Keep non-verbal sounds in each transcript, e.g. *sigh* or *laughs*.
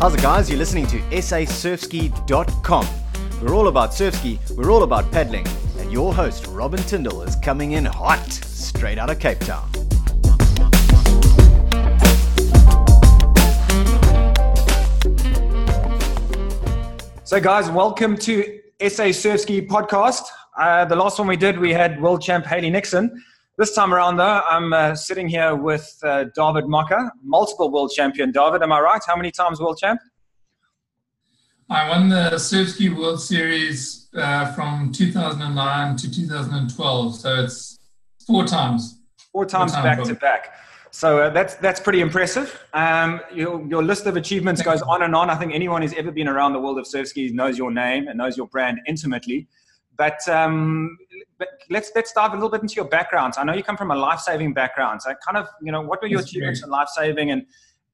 How's it, guys? You're listening to sasurfski.com. We're all about surfski, we're all about paddling, and your host, Robin Tyndall, is coming in hot, straight out of Cape Town. So, guys, welcome to SA Surfski podcast. Uh, the last one we did, we had world champ Hayley Nixon. This time around, though, I'm uh, sitting here with uh, Dawid Mocke, multiple world champion. Dawid, am I right? How many times world champ? I won the Surfski World Series uh, from 2009 to 2012, so it's four times. Four times, four times back to back. So uh, that's that's pretty impressive. Um, your, your list of achievements goes on and on. I think anyone who's ever been around the world of surf skis knows your name and knows your brand intimately. But, um, but let's let's dive a little bit into your background. I know you come from a life saving background. So kind of you know what were your achievements in life saving and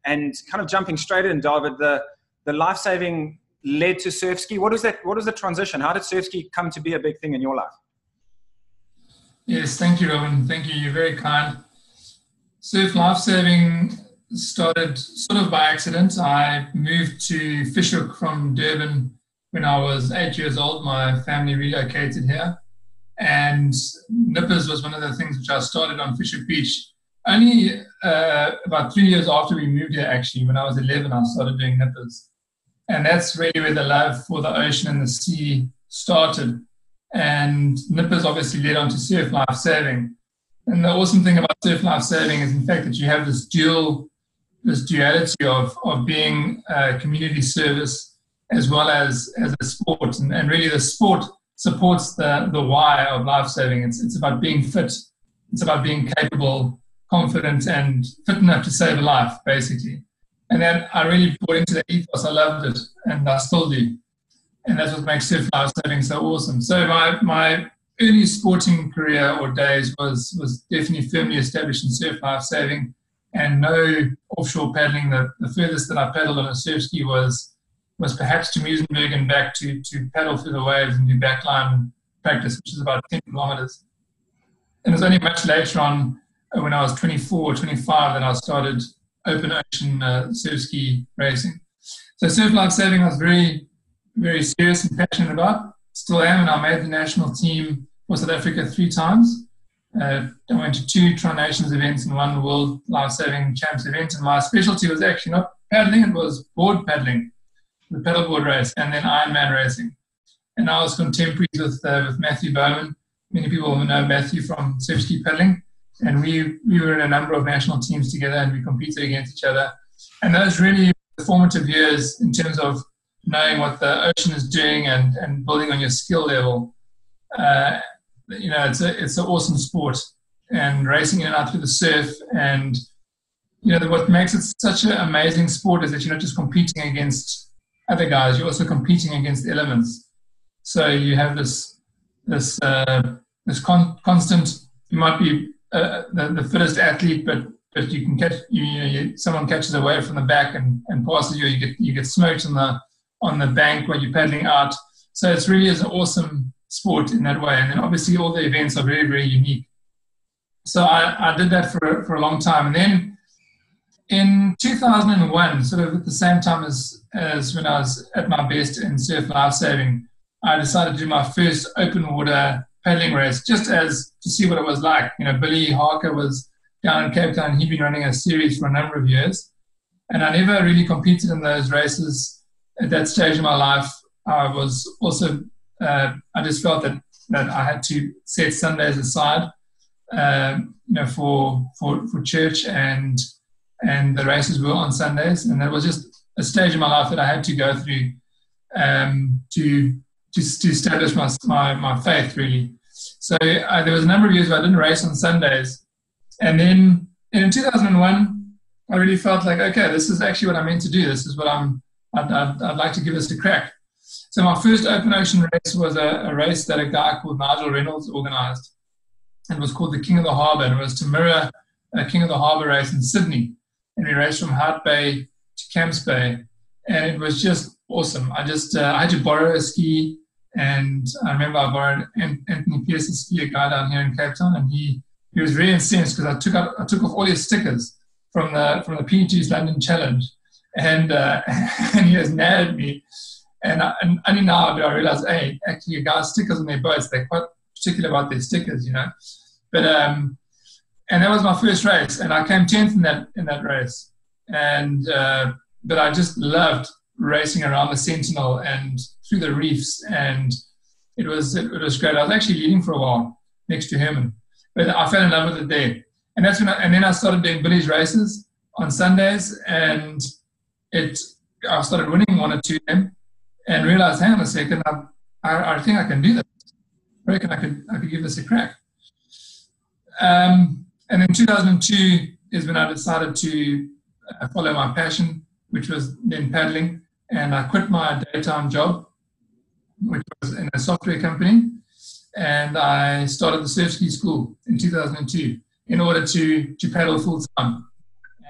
and kind of jumping straight in, Dawid. The the life saving led to surf ski. What was that? What was the transition? How did surf ski come to be a big thing in your life? Yes, thank you, Robin. Thank you. You're very kind. Surf lifesaving started sort of by accident. I moved to Fish Hoek from Durban when I was eight years old. My family relocated here, and nippers was one of the things which I started on Fish Hoek Beach. Only uh, about three years after we moved here, actually, when I was 11, I started doing nippers and that's really where the love for the ocean and the sea started. And nippers obviously led on to surf life saving. And the awesome thing about surf life saving is, in fact, that you have this dual, this duality of, of being a community service as well as, as a sport. And, and really, the sport supports the, the why of life saving. It's, it's about being fit, it's about being capable, confident, and fit enough to save a life, basically. And then I really bought into the ethos. I loved it, and I still do. And that's what makes surf life saving so awesome. So my my early sporting career or days was was definitely firmly established in surf life saving, and no offshore paddling. The, the furthest that I paddled on a surf ski was was perhaps to Muizenberg and back to to paddle through the waves and do backline practice, which is about 10 kilometers. And it was only much later on, uh, when I was 24 or 25, that I started open ocean uh, surf ski racing. So surf life saving I was very, very serious and passionate about. Still am, and I made the national team for South Africa three times. Uh, I went to two Tri Nations events and one World Life Saving Champs event. And my specialty was actually not paddling, it was board paddling, the paddleboard race, and then Ironman racing. And I was contemporaries with, uh, with Matthew Bouman. Many people know Matthew from surf ski paddling and we we were in a number of national teams together, and we competed against each other. And those really formative years in terms of knowing what the ocean is doing and, and building on your skill level. Uh, you know, it's a it's an awesome sport, and racing in and out through the surf. And you know, what makes it such an amazing sport is that you're not just competing against other guys; you're also competing against elements. So you have this this uh, this con- constant. You might be uh, the, the fittest athlete, but but you can catch you, you know you, someone catches away from the back and, and passes you, you get you get smoked on the on the bank when you're paddling out. So it's really is an awesome sport in that way. And then obviously all the events are very very unique. So I, I did that for for a long time, and then in 2001, sort of at the same time as as when I was at my best in surf life saving, I decided to do my first open water paddling race just as to see what it was like. You know, Billy Harker was down in Cape Town. He'd been running a series for a number of years. And I never really competed in those races at that stage of my life. I was also, uh, I just felt that, that I had to set Sundays aside, uh, you know, for, for, for church and, and the races were on Sundays. And that was just a stage of my life that I had to go through um, to to, to establish my, my, my faith, really. So uh, there was a number of years where I didn't race on Sundays. And then in 2001, I really felt like, okay, this is actually what I'm meant to do. This is what I'm, I'd, I'd, I'd like to give this a crack. So my first open ocean race was a, a race that a guy called Nigel Reynolds organized. It was called the King of the Harbour. And it was to mirror a King of the Harbour race in Sydney. And we raced from Hout Bay to Camps Bay. And it was just awesome. I just, uh, I had to borrow a ski and I remember I borrowed Anthony Pierce's ski, a guy down here in Cape Town, and he, he was really incensed because I took out, I took off all his stickers from the from the PG's London Challenge, and uh, *laughs* and he has nailed me. And, I, and only now do I realize, hey, actually, guys' stickers on their boats, they're quite particular about their stickers, you know. But um, and that was my first race, and I came tenth in that in that race. And uh, but I just loved racing around the Sentinel and through the reefs, and it was it, was great. I was actually leading for a while next to Herman, but I fell in love with it there. And that's when I, and then I started doing Billy's races on Sundays, and it I started winning one or two of them, and realized, hang on a second, I, I, I think I can do this. I reckon I could I could give this a crack. Um, and in 2002 is when I decided to uh, follow my passion, which was then paddling, and I quit my daytime job, which was in a software company, and I started the surf ski school in 2002 in order to to paddle full time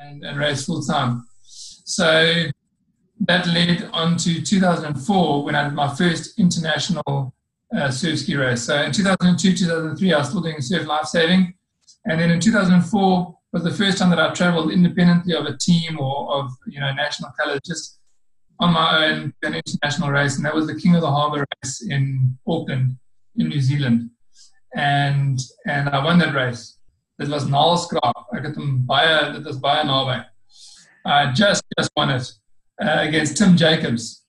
and, and race full time. So that led on to 2004 when I did my first international uh, surf ski race. So in 2002, 2003, I was still doing surf life saving. And then in 2004 was the first time that I traveled independently of a team or of, you know, national colors, just on my own, an international race. And that was the King of the Harbour race in Auckland, in New Zealand. And, and I won that race. It was naalskraap. Ek het hom baie dit was baie naby. I just just won it uh, against Tim Jacobs.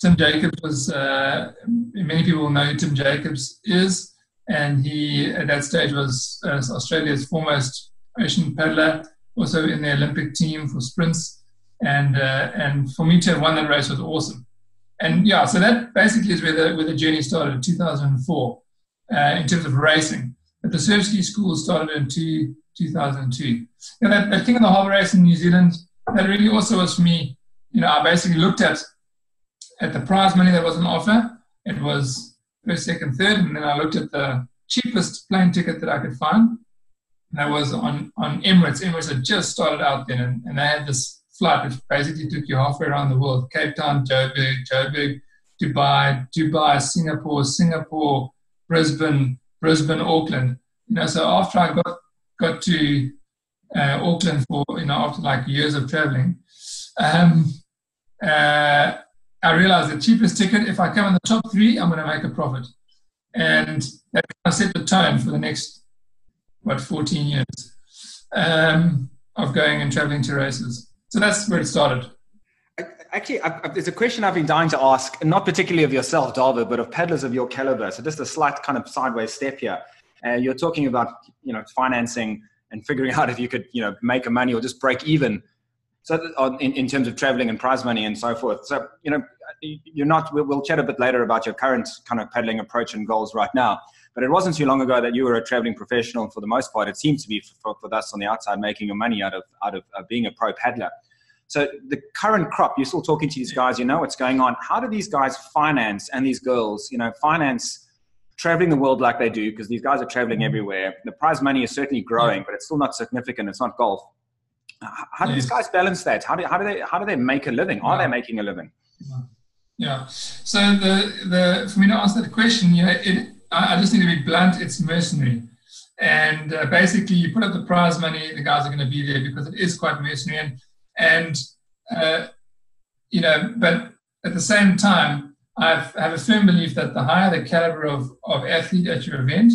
Tim Jacobs was, uh, many people know who Tim Jacobs is, and he at that stage was uh, Australia's foremost ocean paddler, also in the Olympic team for sprints. And, uh, and for me to have won that race was awesome. And yeah, so that basically is where the, where the journey started in 2004 uh, in terms of racing. But the surf ski school started in two, 2002. And that, that King of the Harbour race in New Zealand, that really also was for me you know, I basically looked at at the prize money that was on offer. It was first, second, third, and then I looked at the cheapest plane ticket that I could find. And that was on, on Emirates. Emirates had just started out then, and, and they had this flight which basically took you halfway around the world Cape Town, Joburg, Joburg, Dubai, Dubai, Singapore, Singapore, Brisbane, Brisbane, Auckland. You know, so after I got got to uh, Auckland for you know after like years of traveling, um, uh, I realized the cheapest ticket, if I come in the top three, I'm going to make a profit. And that kind of set the tone for the next, what, 14 years um, of going and traveling to races. So that's where it started. Actually, there's a question I've been dying to ask, not particularly of yourself, Dawid, but of peddlers of your caliber. So just a slight kind of sideways step here. Uh, you're talking about, you know, financing and figuring *laughs* out if you could, you know, make a money or just break even so in, in terms of traveling and prize money and so forth. So, you know, you're not, we'll chat a bit later about your current kind of paddling approach and goals right now. But it wasn't too long ago that you were a traveling professional for the most part. It seems to be for, for us on the outside making your money out of, out of uh, being a pro paddler. So the current crop, you're still talking to these guys, you know what's going on. How do these guys finance and these girls, you know, finance traveling the world like they do? Because these guys are traveling everywhere. The prize money is certainly growing, but it's still not significant. It's not golf. How do these guys balance that? How do, how do they how do they make a living? Are yeah. they making a living? Yeah. So the the for me to answer that question, you know, it, I just need to be blunt. It's mercenary, and uh, basically you put up the prize money, the guys are going to be there because it is quite mercenary, and and uh, you know, but at the same time, I've, I have a firm belief that the higher the caliber of, of athlete at your event,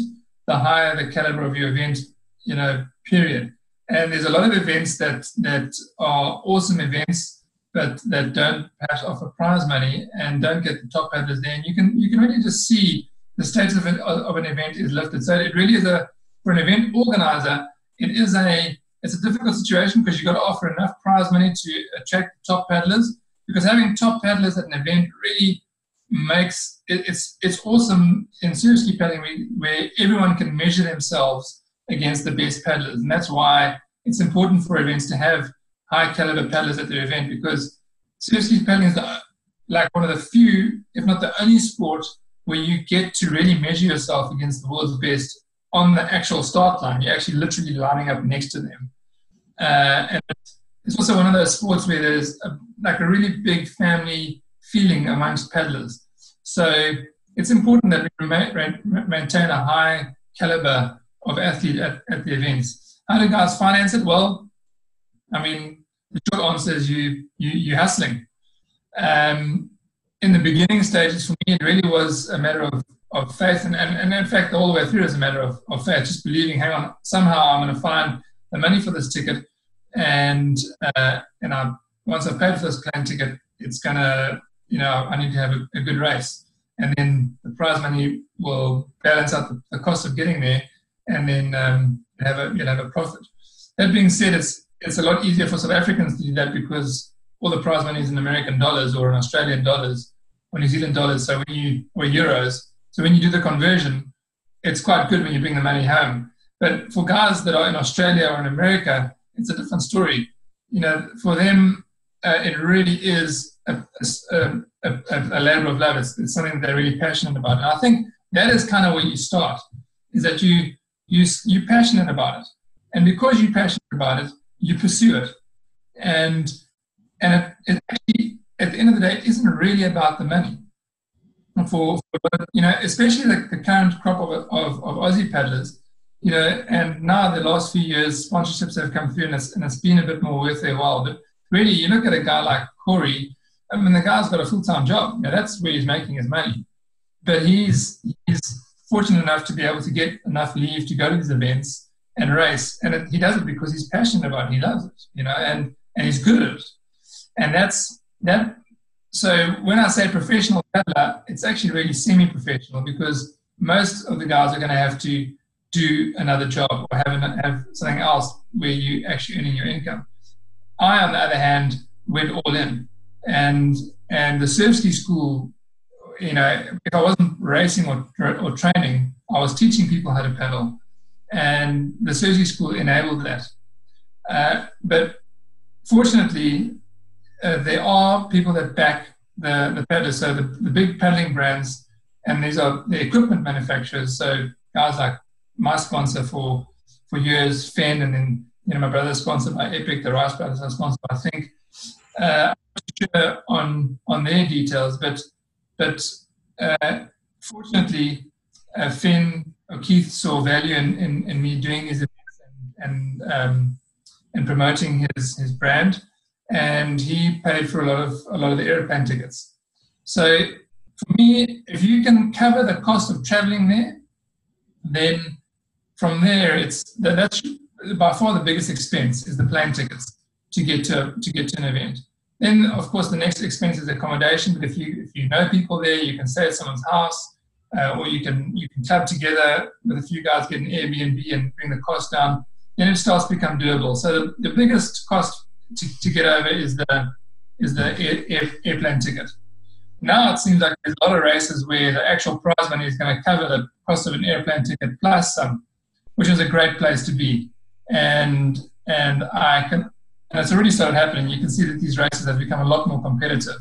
the higher the caliber of your event, you know, period. And there's a lot of events that that are awesome events, but that don't perhaps offer prize money and don't get the top paddlers there. And you can you can really just see the status of an, of an event is lifted. So it really is a for an event organizer, it is a it's a difficult situation because you've got to offer enough prize money to attract top paddlers. Because having top paddlers at an event really makes it, it's it's awesome in ski paddling where everyone can measure themselves against the best paddlers. And that's why it's important for events to have high caliber paddlers at their event because ski paddling is the, like one of the few, if not the only sport where you get to really measure yourself against the world's best on the actual start line. You're actually literally lining up next to them. Uh, and it's also one of those sports where there's a, like a really big family feeling amongst paddlers. So it's important that we maintain a high caliber of athlete at, at the events. How do guys finance it? Well, I mean, the short answer is you you you hustling. Um, in the beginning stages, for me, it really was a matter of, of faith, and, and, and in fact, all the way through is a matter of, of faith, just believing, hang on, somehow I'm going to find the money for this ticket, and uh, and I, once I've paid for this plane ticket, it's going to, you know, I need to have a, a, good race, and then the prize money will balance out the, the cost of getting there, and then um, have a you'll have a profit. That being said, it's it's a lot easier for South Africans to do that because all the prize money is in American dollars or in Australian dollars or New Zealand dollars. So when you or euros, so when you do the conversion, it's quite good when you bring the money home. But for guys that are in Australia or in America, it's a different story. You know, for them, uh, it really is a, a, a, a labor of love. It's, it's, something that they're really passionate about. And I think that is kind of where you start, is that you, you, you're passionate about it. And because you're passionate about it, you pursue it. And, and it, it actually, at the end of the day, it isn't really about the money. For, for you know, especially the, the current crop of, of, of Aussie paddlers, you know, and now the last few years, sponsorships have come through and it's, and it's been a bit more worth their while. But really, you look at a guy like Corey, I mean, the guy's got a full time job. You know, that's where he's making his money. But he's, he's fortunate enough to be able to get enough leave to go to these events and race. And it, he does it because he's passionate about it. He loves it, you know, and, and he's good at it. And that's that. So when I say professional it's actually really semi professional because most of the guys are going to have to do another job or have, an, have something else where you actually earning your income. I, on the other hand, went all in. And, and the Surfski school, you know, if I wasn't racing or, or training, I was teaching people how to paddle and the Surfski School enabled that. Uh, but fortunately, uh, there are people that back the, the paddlers, so the, the big paddling brands, and these are the equipment manufacturers. So guys like my sponsor for for years, Fenn, and then you know my brother's sponsored by Epic, the Rice Brothers are sponsored. I think uh, sure on on their details, but but uh, fortunately, uh, Fenn Keith saw value in, in, in me doing his events and, and, um, and promoting his, his brand. And he paid for a lot of a lot of the airplane tickets. So for me, if you can cover the cost of traveling there, then from there it's that, that's by far the biggest expense is the plane tickets to get to to get to an event. Then of course the next expense is accommodation. But if you if you know people there, you can stay at someone's house uh, or you can you can club together with a few guys, get an Airbnb and bring the cost down. Then it starts to become doable. So the, the biggest cost to, to get over is the is the air, air, airplane ticket. Now it seems like there's a lot of races where the actual prize money is going to cover the cost of an airplane ticket plus some, which is a great place to be. And and I can and it's already started happening. You can see that these races have become a lot more competitive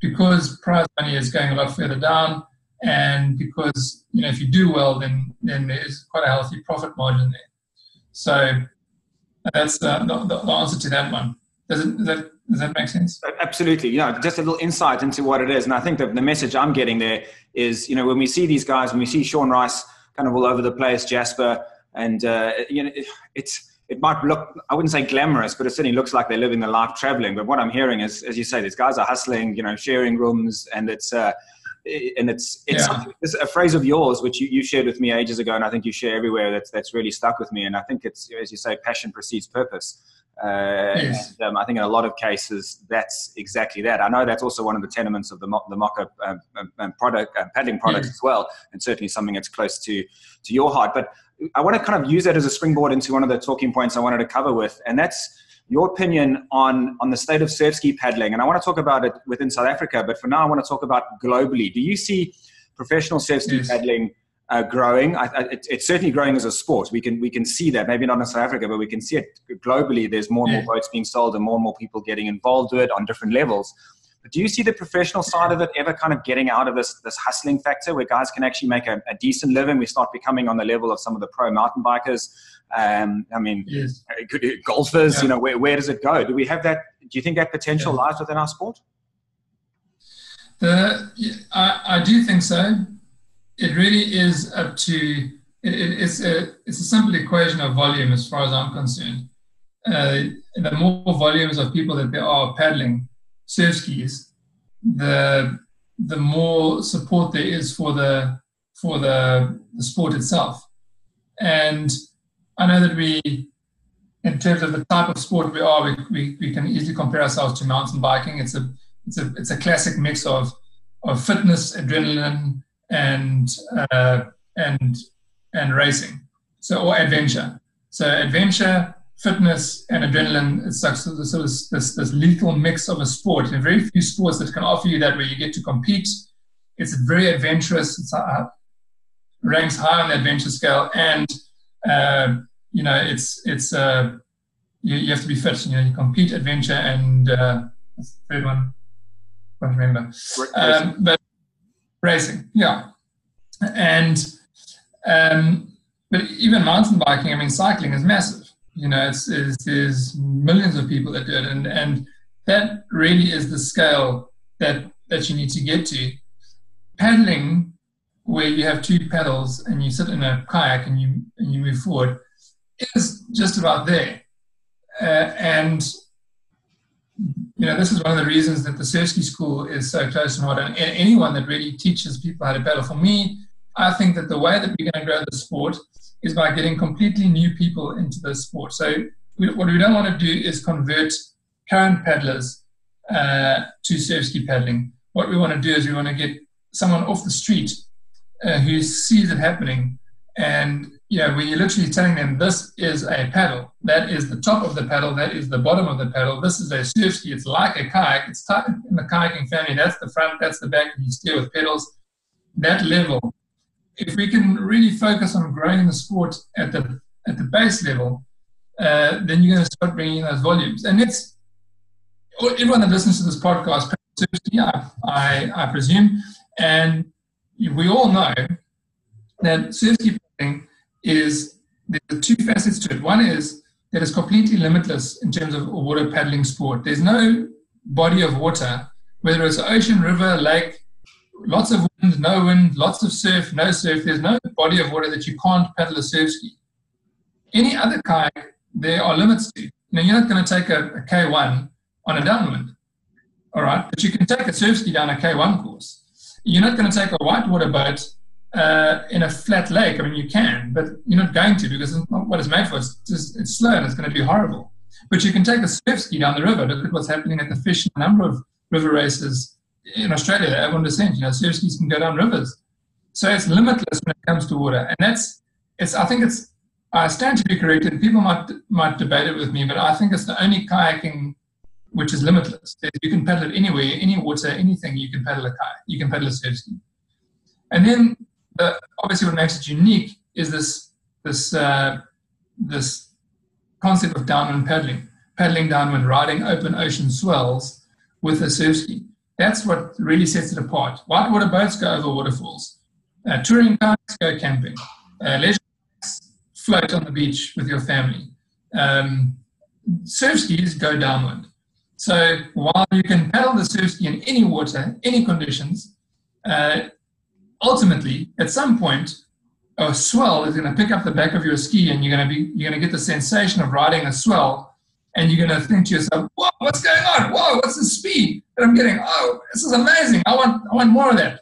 because prize money is going a lot further down and because you know if you do well, then then there's quite a healthy profit margin there. So that's the, the, the answer to that one. Does it does that, does that make sense? Absolutely. You know, just a little insight into what it is, and I think that the message I'm getting there is, you know, when we see these guys, when we see Sean Rice kind of all over the place, Jasper, and uh, you know, it's it might look, I wouldn't say glamorous, but it certainly looks like they're living the life traveling. But what I'm hearing is, as you say, these guys are hustling, you know, sharing rooms, and it's, uh, and it's it's, yeah. it's, a phrase of yours which you, you shared with me ages ago, and I think you share everywhere. That's that's really stuck with me, and I think it's as you say, passion precedes purpose. Uh, yes. and, um, I think in a lot of cases that's exactly that. I know that's also one of the tenements of the the Mocke um, um, um product uh, paddling products yes. as well, and certainly something that's close to to your heart. But I want to kind of use that as a springboard into one of the talking points I wanted to cover with, and that's your opinion on, on the state of surf ski paddling. And I want to talk about it within South Africa, but for now, I want to talk about globally. Do you see professional surf ski yes. paddling uh, growing? I, I, it, it's certainly growing as a sport. We can, we can see that, maybe not in South Africa, but we can see it globally. There's more and more boats being sold and more and more people getting involved with it on different levels. But do you see the professional side of it ever kind of getting out of this, this hustling factor where guys can actually make a, a decent living? We start becoming on the level of some of the pro mountain bikers um, I mean, yes. Uh, golfers, yeah. you know, where, where does it go? Do we have that? Do you think that potential yeah. lies within our sport? The, I, I do think so. It really is up to, it, it, it's, a, it's a simple equation of volume as far as I'm concerned. uh, the more volumes of people that there are paddling surf skis, the the more support there is for the for the, the sport itself. And I know that we, in terms of the type of sport we are, we, we, we can easily compare ourselves to mountain biking. It's a it's a it's a classic mix of of fitness, adrenaline, and uh, and and racing. So or adventure. So adventure, fitness, and adrenaline. It's like sort of, of this this lethal mix of a sport. And very few sports that can offer you that, where you get to compete. It's very adventurous. It's uh, ranks high on the adventure scale, and uh, you know it's it's uh, you, you, have to be fit. You know, you compete, adventure, and uh, third one. I can't remember. Um, but racing, yeah, and um, but even mountain biking. I mean, cycling is massive. You know, it's, it's there's millions of people that do it, and and that really is the scale that that you need to get to. Paddling where you have two paddles and you sit in a kayak and you and you move forward is just about there. Uh, and you know, this is one of the reasons that the Surfski School is so close to modern. And anyone that really teaches people how to paddle, for me, I think that the way that we're going to grow the sport is by getting completely new people into the sport. So we, what we don't want to do is convert current paddlers uh, to Surfski paddling. What we want to do is we want to get someone off the street uh, who sees it happening. And you know, when you're literally telling them this is a paddle, that is the top of the paddle, that is the bottom of the paddle, this is a surf ski, it's like a kayak, it's in the kayaking family, that's the front, that's the back, you steer with pedals. That level, if we can really focus on growing the sport at the at the base level, uh, then you're going to start bringing those volumes. And it's everyone that listens to this podcast, I, I, I presume, and we all know that surf is there are two facets to it. One is that it's completely limitless in terms of water paddling sport. There's no body of water, whether it's ocean, river, lake, lots of wind, no wind, lots of surf, no surf. There's no body of water that you can't paddle a surf ski. Any other kayak, there are limits to. Now, you're not going to take a a K1 on a downwind, all right? But you can take a surf ski down a K1 course. You're not going to take a whitewater boat uh, in a flat lake. I mean, you can, but you're not going to because it's not what it's made for. It's just it's slow and it's going to be horrible. But you can take a surf ski down the river. Look at what's happening at the fish. A number of river races in Australia, have on. You know, surf skis can go down rivers. So it's limitless when it comes to water, and that's it's. I think it's. I stand to be corrected. People might might debate it with me, but I think it's the only kayaking which is limitless. You can paddle it anywhere, any water, anything. You can paddle a kayak. You can paddle a surf ski. And then, obviously, what makes it unique is this this uh, this concept of downwind paddling, paddling downwind, riding open ocean swells with a surf ski. That's what really sets it apart. Whitewater boats go over waterfalls. Uh, touring kayaks go camping. Uh, leisure float on the beach with your family. Um, surf skis go downwind. So while you can paddle the surf ski in any water, any conditions, uh, ultimately, at some point, a swell is going to pick up the back of your ski, and you're going to be you're going to get the sensation of riding a swell, and you're going to think to yourself, "Whoa, what's going on? Whoa, what's the speed that I'm getting? Oh, this is amazing! I want I want more of that."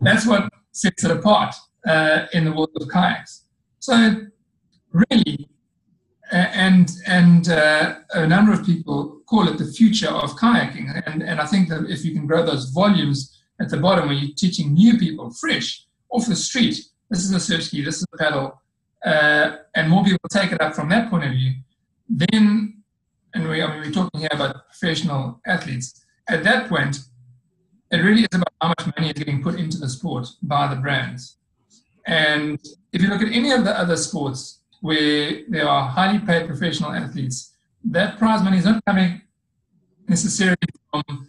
That's what sets it apart uh, in the world of kayaks. So, really, and and uh, a number of people call it the future of kayaking. And and I think that if you can grow those volumes at the bottom, where you're teaching new people fresh off the street, this is a surf ski, this is a paddle, uh, and more people take it up from that point of view, then and we I mean we're talking here about professional athletes. At that point, it really is about how much money is getting put into the sport by the brands. And if you look at any of the other sports, where there are highly paid professional athletes, that prize money is not coming necessarily from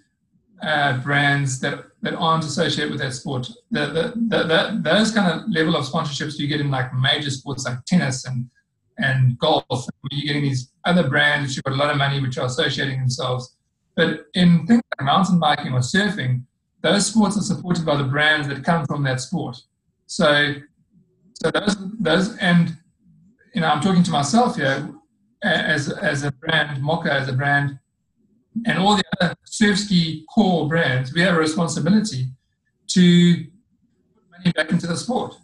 uh, brands that, that aren't associated with that sport. The, the, the, those kind of level of sponsorships you get in like major sports like tennis and, and golf, you're getting these other brands have got a lot of money which are associating themselves. But in things like mountain biking or surfing, those sports are supported by the brands that come from that sport. So, so those, those and you know, I'm talking to myself here. as as a brand, Mocke as a brand, and all the other surf ski core brands, we have a responsibility to put money back into the sport.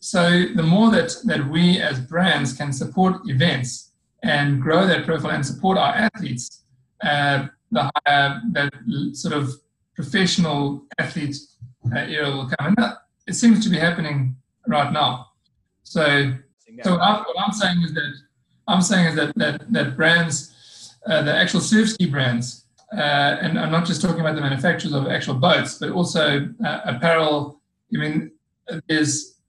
So the more that that we as brands can support events and grow that profile and support our athletes, uh, the higher that sort of professional athlete uh, era will come. And it seems to be happening right now. So, so what, I, I'm saying is that I'm saying is that that, that brands, uh, the actual surf ski brands, uh, and I'm not just talking about the manufacturers of actual boats, but also uh, apparel. I mean, there's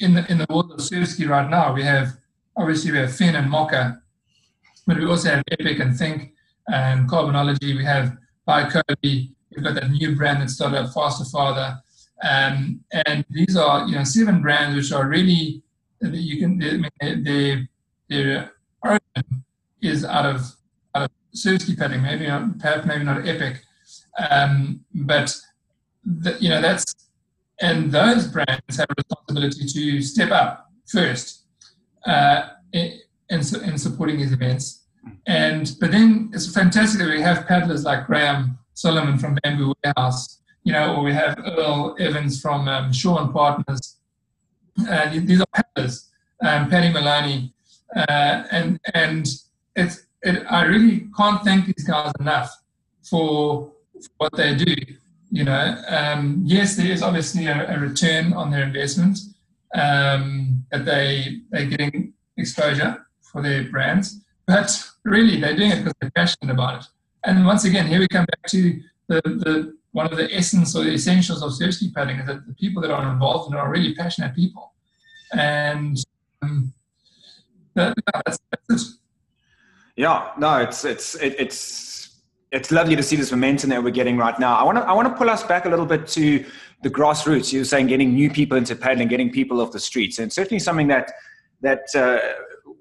in the in the world of surf ski right now. We have obviously we have Fenn and Mocke, but we also have Epic and Think and Carbonology. We have by Kobe. We've got that new brand that started Faster Father, Um, and these are, you know, seven brands which are really, you can, their, their origin is out of, out of Surfski paddling, maybe not, perhaps maybe not Epic. Um, but, the, you know, that's, and those brands have a responsibility to step up first uh, in, in, in supporting these events. And, but then it's fantastic that we have paddlers like Graham Solomon from Bamboo Warehouse, you know, or we have Earl Evans from um, Shaw and Partners. Uh, these are paddlers, um, Paddy Maloney, uh, and and it's it, I really can't thank these guys enough for, for what they do. You know, um, yes, there is obviously a, a return on their investment um, that they they're getting exposure for their brands, but really they're doing it because they're passionate about it. And once again, here we come back to the, the one of the essence or the essentials of surf ski paddling is that the people that are involved in are really passionate people. And um, that, that's, that's it. Yeah, no, it's it's it, it's it's lovely to see this momentum that we're getting right now. I want to I want to pull us back a little bit to the grassroots. You were saying getting new people into paddling, getting people off the streets, and certainly something that that uh,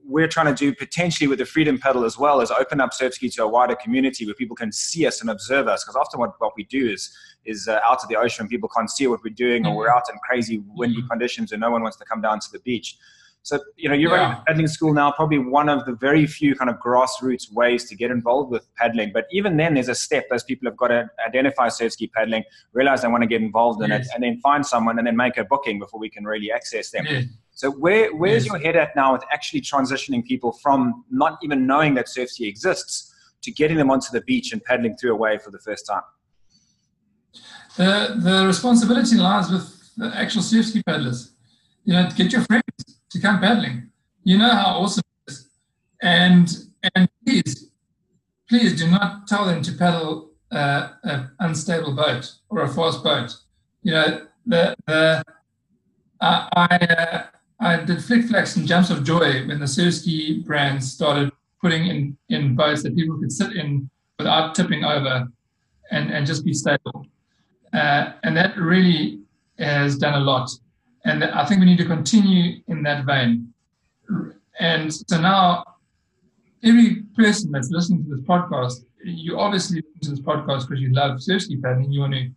we're trying to do potentially with the Freedom Paddle as well is open up Surfski to a wider community where people can see us and observe us. Because often what, what we do is is uh, out of the ocean, people can't see what we're doing, or we're mm-hmm. out in crazy windy conditions, and no one wants to come down to the beach. So, you know, you're yeah. paddling school now, probably one of the very few kind of grassroots ways to get involved with paddling. But even then, there's a step. Those people have got to identify surf ski paddling, realize they want to get involved in yes. it, and then find someone and then make a booking before we can really access them. Yes. So where where's yes. your head at now with actually transitioning people from not even knowing that surf ski exists to getting them onto the beach and paddling through a wave for the first time? The the responsibility lies with the actual surf ski paddlers. You know, get your friends to come paddling. You know how awesome it is. And and please, please do not tell them to paddle uh, an unstable boat or a fast boat. You know, the the uh, I uh, I did flick flacks and jumps of joy when the Surfski brand started putting in, in boats that people could sit in without tipping over and, and just be stable. Uh, and that really has done a lot. And I think we need to continue in that vein. And so now, every person that's listening to this podcast, you obviously listen to this podcast because you love Surfski paddling, you want to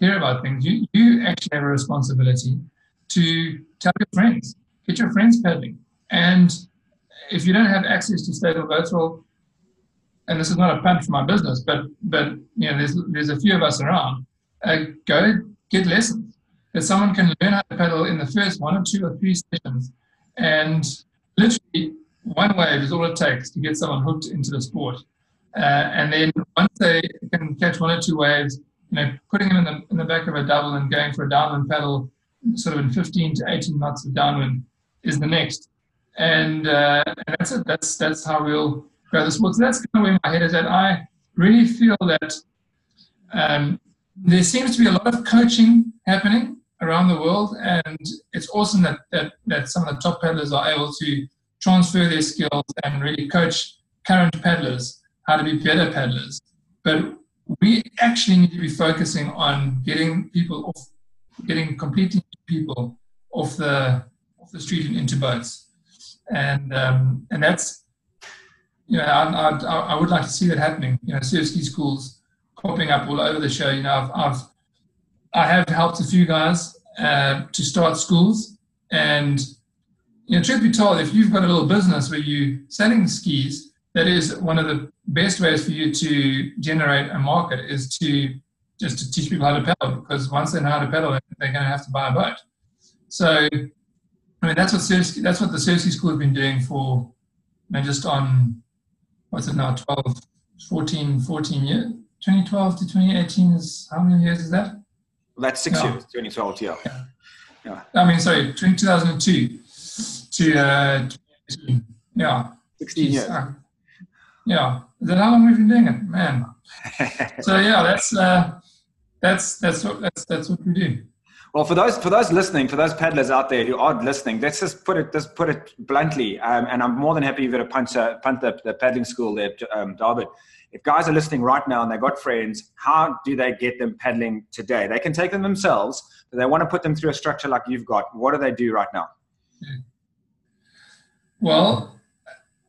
hear about things. You, you actually have a responsibility to tell your friends get your friends paddling. And if you don't have access to stable well, and this is not a punch for my business, but but you know, there's there's a few of us around. Uh, go get lessons. That someone can learn how to paddle in the first one or two or three sessions, and literally one wave is all it takes to get someone hooked into the sport. Uh, and then once they can catch one or two waves, you know, putting them in the in the back of a double and going for a downwind paddle, sort of in 15 to 18 knots of downwind, is the next. And, uh, and that's it. That's that's how we'll grow the sport. So that's kind of where my head is at. I really feel that um, there seems to be a lot of coaching happening around the world, and it's awesome that, that that some of the top paddlers are able to transfer their skills and really coach current paddlers how to be better paddlers. But we actually need to be focusing on getting people off, getting completely people off the off the street and into boats. And um, and that's you know I, I, I, would like to see that happening. You know, surf ski schools popping up all over the show. You know, I've, I've I have helped a few guys uh, to start schools, and you know, truth be told, if you've got a little business where you're selling skis, that is one of the best ways for you to generate a market is to just to teach people how to pedal because once they know how to pedal, they're going to have to buy a boat. So, I mean, that's what Surfski, that's what the Surfski School has been doing for, you know, just on what's it now, 12, 14, 14 years, 2012 to 2018 is how many years is that? That's six yeah. years, 2012, yeah. yeah. yeah. I mean, sorry, 2002 to, uh, yeah. 16 years. Uh, yeah. Is that how long have you been doing it? Man. *laughs* so yeah, that's, uh, that's, that's what, that's, that's what we do. Well, for those for those listening, for those paddlers out there who are listening, let's just put it just put it bluntly. Um, and I'm more than happy you're going to punch uh, punt the, the paddling school there, um, Dawid. If guys are listening right now and they've got friends, how do they get them paddling today? They can take them themselves, but they want to put them through a structure like you've got. What do they do right now? Well,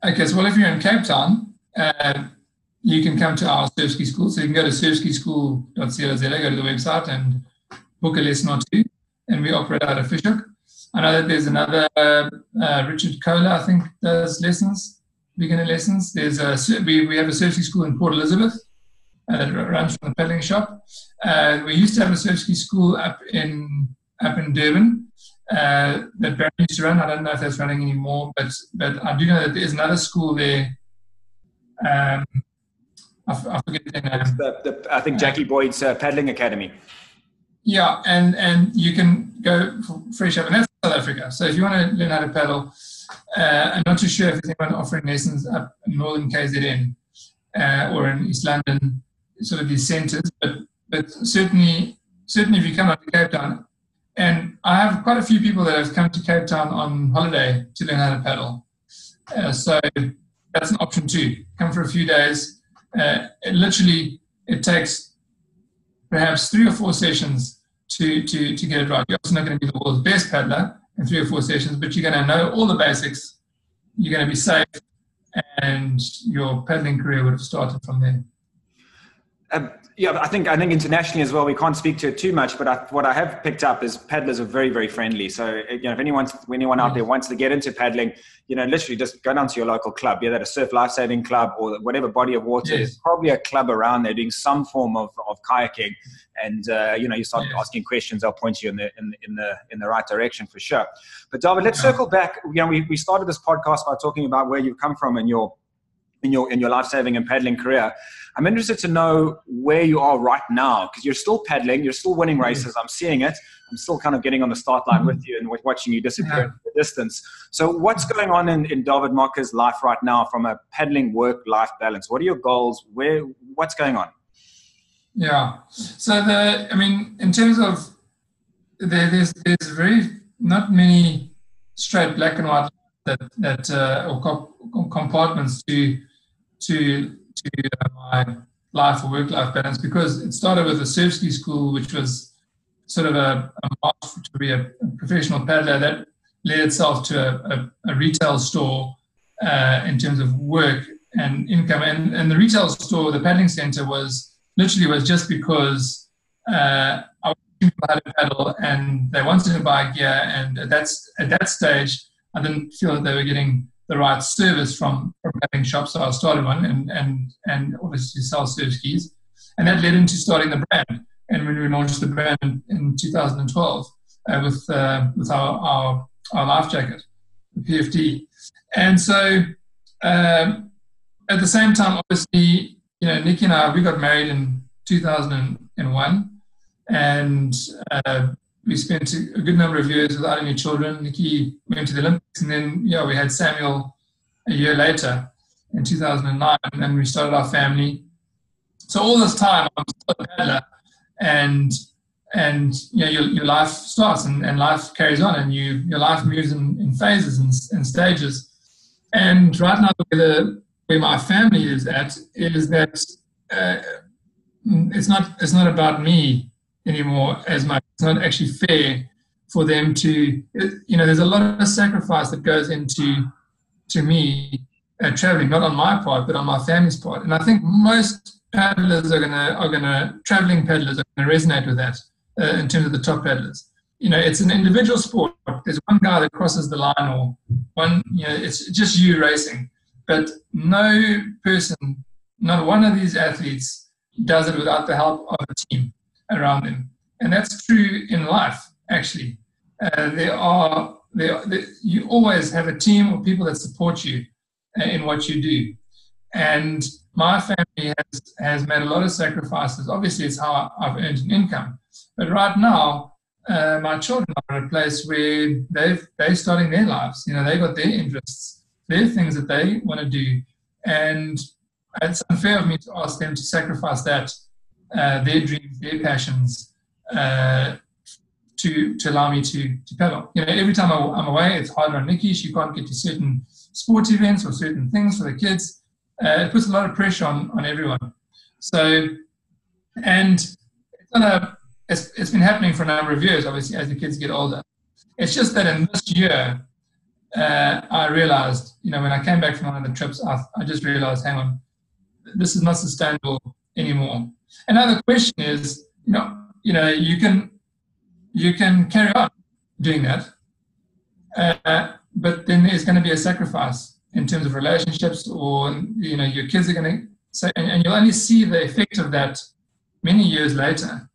I guess, well, if you're in Cape Town, uh, you can come to our Surfski school. So you can go to surfskischool.co.za, go to the website and book a lesson or two, and we operate out of Fish Hoek. I know that there's another uh, uh, Richard Kohler, I think, does lessons, beginner lessons. There's a we, we have a surfing school in Port Elizabeth uh, that runs from the paddling shop. Uh, we used to have a surfing school up in up in Durban uh, that Barry used to run. I don't know if that's running anymore, but but I do know that there's another school there. Um, I, I forget the name. The, the, I think Jackie Boyd's uh, paddling academy. Yeah, and and you can go for free shop, and that's South Africa. So if you want to learn how to paddle, uh, I'm not too sure if there's anyone offering lessons up in northern KZN uh, or in East London, sort of these centres. But but certainly certainly if you come up to Cape Town, and I have quite a few people that have come to Cape Town on holiday to learn how to paddle. Uh, so that's an option too. Come for a few days. Uh, it literally it takes perhaps three or four sessions to, to, to get it right. You're also not going to be the world's best paddler in three or four sessions, but you're going to know all the basics. You're going to be safe, and your paddling career would have started from there. Um, yeah, I think I think internationally as well. We can't speak to it too much, but I, what I have picked up is paddlers are very very friendly. So you know, if anyone anyone out there wants to get into paddling, you know, literally just go down to your local club, be that a surf lifesaving club or whatever body of water. Yes. There's probably a club around there doing some form of, of kayaking, and uh, you know, you start yes. asking questions, they'll point you in the in, in the in the right direction for sure. But Dawid, let's circle back. You know, we, we started this podcast by talking about where you've come from and your in your in your life saving and paddling career. I'm interested to know where you are right now because you're still paddling, you're still winning mm-hmm. races. I'm seeing it. I'm still kind of getting on the start line with you and watching you disappear yeah. the distance. So, what's going on in, in Dawid Mocke's life right now from a paddling work life balance? What are your goals? Where what's going on? Yeah. So the I mean, in terms of there, there's there's very not many straight black and white that that uh, or compartments to to to my life or work life balance because it started with a Surfski school, which was sort of a, a march to be a, a, professional paddler that led itself to a, a retail store uh, in terms of work and income. And, and the retail store, the paddling center, was literally was just because uh, I was people how to paddle and they wanted to buy gear. And at that, at that stage, I didn't feel that they were getting the right service from, from having shops. So I started one and, and, and obviously sell surf skis. And that led into starting the brand. And when we launched the brand in 2012 uh, with, uh, with our, our, our life jacket, the PFD. And so um, at the same time, obviously, you know, Nikki and I, we got married in 2001. And we spent a good number of years without any children. Nikki went to the Olympics, and then yeah, we had Samuel a year later in 2009, and then we started our family. So all this time, I'm still a paddler, and and you know, your, your life starts and, and life carries on, and you your life moves in, in phases and, and stages. And right now, where, the, where my family is at is that uh, it's not it's not about me anymore as much. It's not actually fair for them to, you know, there's a lot of sacrifice that goes into to me uh, traveling, not on my part, but on my family's part. And I think most paddlers are gonna are gonna traveling paddlers are gonna resonate with that uh, in terms of the top paddlers. you know, it's an individual sport. There's one guy that crosses the line, or one, you know, it's just you racing. But no person, not one of these athletes does it without the help of a team around them. And that's true in life, actually. Uh, there are, there, there, you always have a team of people that support you uh, in what you do. And my family has, has made a lot of sacrifices. Obviously, it's how I've earned an income. But right now, uh, my children are at a place where they've, they're starting their lives. You know, they've got their interests, their things that they want to do. And it's unfair of me to ask them to sacrifice that, uh, their dreams, their passions, uh, to, to allow me to, to pedal. You know, every time I'm away, it's harder on Nikki. She can't get to certain sports events or certain things for the kids. Uh, it puts a lot of pressure on, on everyone. So, and it's, a, it's, it's been happening for a number of years, obviously, as the kids get older. It's just that in this year, uh, I realized, you know, when I came back from one of the trips, I, I just realized, hang on, this is not sustainable anymore. Another question is, you know, you know, you can you can carry on doing that, uh, but then there's going to be a sacrifice in terms of relationships, or you know, your kids are going to say, and, and you'll only see the effect of that many years later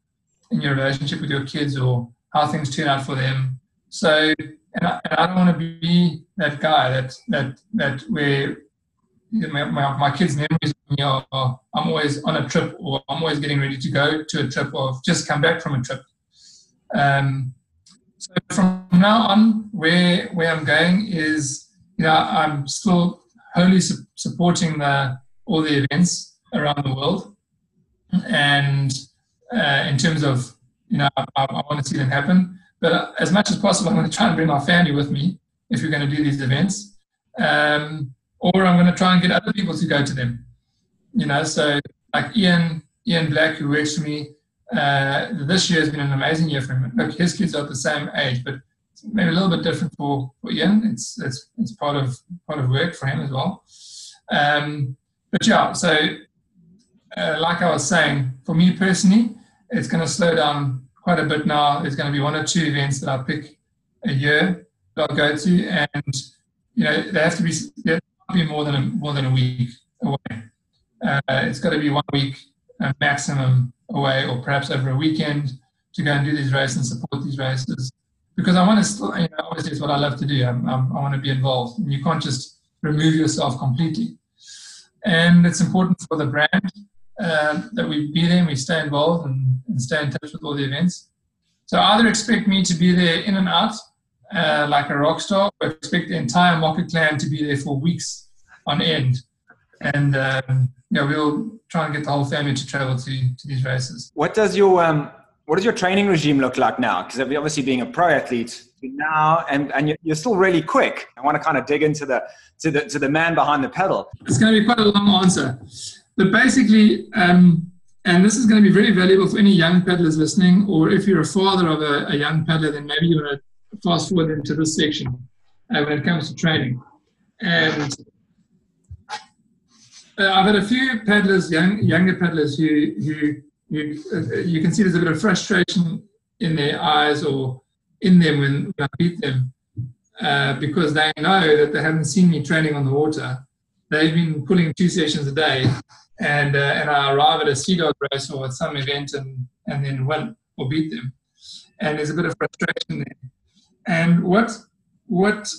in your relationship with your kids or how things turn out for them. So, and I, and I don't want to be that guy that that that where my, my, kids' memories me are, are, I'm always on a trip or I'm always getting ready to go to a trip or I've just come back from a trip. Um, so from now on, where where I'm going is, you know, I'm still wholly su- supporting the all the events around the world, and uh, in terms of, you know, I, I, want to see them happen. But as much as possible, I'm going to try and bring my family with me if we're going to do these events. Um, or I'm going to try and get other people to go to them. You know, so like Ian, Ian Black, who works for me, uh, this year has been an amazing year for him. Look, his kids are the same age, but maybe a little bit different for, for Ian. It's, it's, it's part of part of work for him as well. Um, but yeah, so uh, like I was saying, for me personally, it's going to slow down quite a bit now. There's going to be one or two events that I pick a year that I'll go to, and you know they have to be they be more than a, more than a week away. Uh, it's got to be one week uh, maximum away, or perhaps over a weekend to go and do these races and support these races. Because I want to still, you know, obviously it's what I love to do. I'm, I'm, i want to be involved, and you can't just remove yourself completely. And it's important for the brand uh, that we be there and we stay involved and, and stay in touch with all the events. So either expect me to be there in and out uh, like a rock star. or expect the entire Mocke clan to be there for weeks on end. And um, yeah, we'll try and get the whole family to travel to, to these races. What does your um, what does your training regime look like now? Because obviously being a pro athlete now, and, and you're still really quick. I want to kind of dig into the to the to the man behind the pedal. It's going to be quite a long answer, but basically, um, and this is going to be very valuable for any young paddlers listening, or if you're a father of a, a young paddler, then maybe you want to fast forward into this section uh, when it comes to training. And uh, I've had a few paddlers, young, younger paddlers, who, who, who uh, you can see there's a bit of frustration in their eyes or in them when, when I beat them uh, because they know that they haven't seen me training on the water. They've been pulling two sessions a day, and uh, and I arrive at a sea dog race or at some event and, and then win or beat them. And there's a bit of frustration there. And what what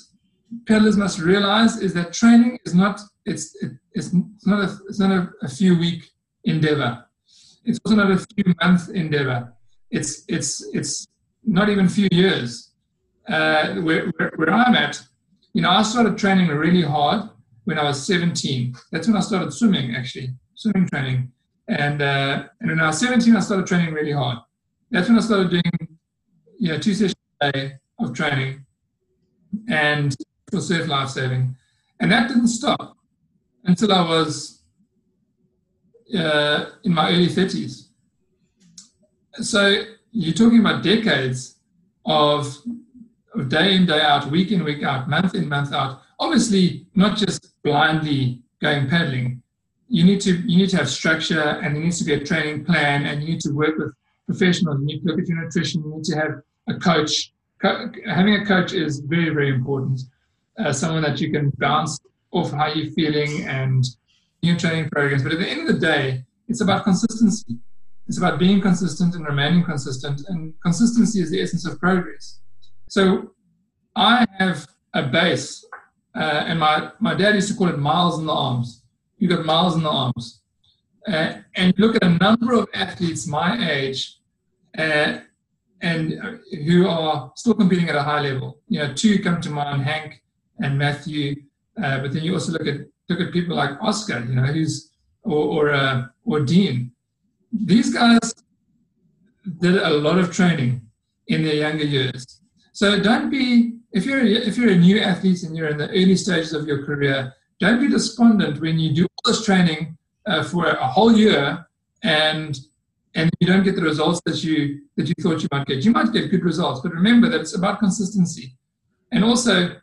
paddlers must realize is that training is not it's it, it's not a it's not a, a, few week endeavor. It's also not a few month endeavor. It's it's it's not even few years. Uh, where, where, where I'm at, you know, I started training really hard when I was 17. That's when I started swimming, actually, swimming training. And uh, and when I was 17, I started training really hard. That's when I started doing, you know, two sessions a day of training and for surf life saving. And that didn't stop until I was uh, in my early 30s. So you're talking about decades of, day in, day out, week in, week out, month in, month out. Obviously, not just blindly going paddling. You need to you need to have structure, and there needs to be a training plan, and you need to work with professionals. You need to look at your nutrition. You need to have a coach. Co- having a coach is very, very important. Uh, someone that you can bounce off how you're feeling and new training programs. But at the end of the day, it's about consistency. It's about being consistent and remaining consistent. And consistency is the essence of progress. So I have a base, uh, and my, my dad used to call it miles in the arms. You got miles in the arms. Uh, and look at a number of athletes my age uh, and who are still competing at a high level. You know, two come to mind, Hank and Matthew. Uh, but then you also look at look at people like Oscar, you know, who's or or, uh, or Dean. These guys did a lot of training in their younger years. So don't be if you're if you're a new athlete and you're in the early stages of your career, don't be despondent when you do all this training uh, for a whole year and and you don't get the results that you that you thought you might get. You might get good results, but remember that it's about consistency. And also,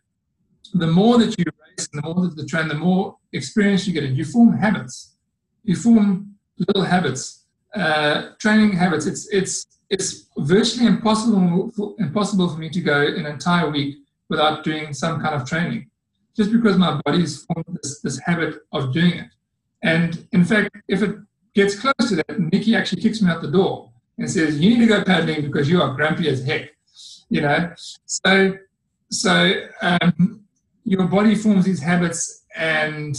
the more that you and the more that you train, the more experience you get, you form habits. You form little habits, uh, training habits. It's it's it's virtually impossible for, impossible for me to go an entire week without doing some kind of training, just because my body's formed this, this habit of doing it. And in fact, if it gets close to that, Nikki actually kicks me out the door and says, "You need to go paddling because you are grumpy as heck." You know, so so um, your body forms these habits, and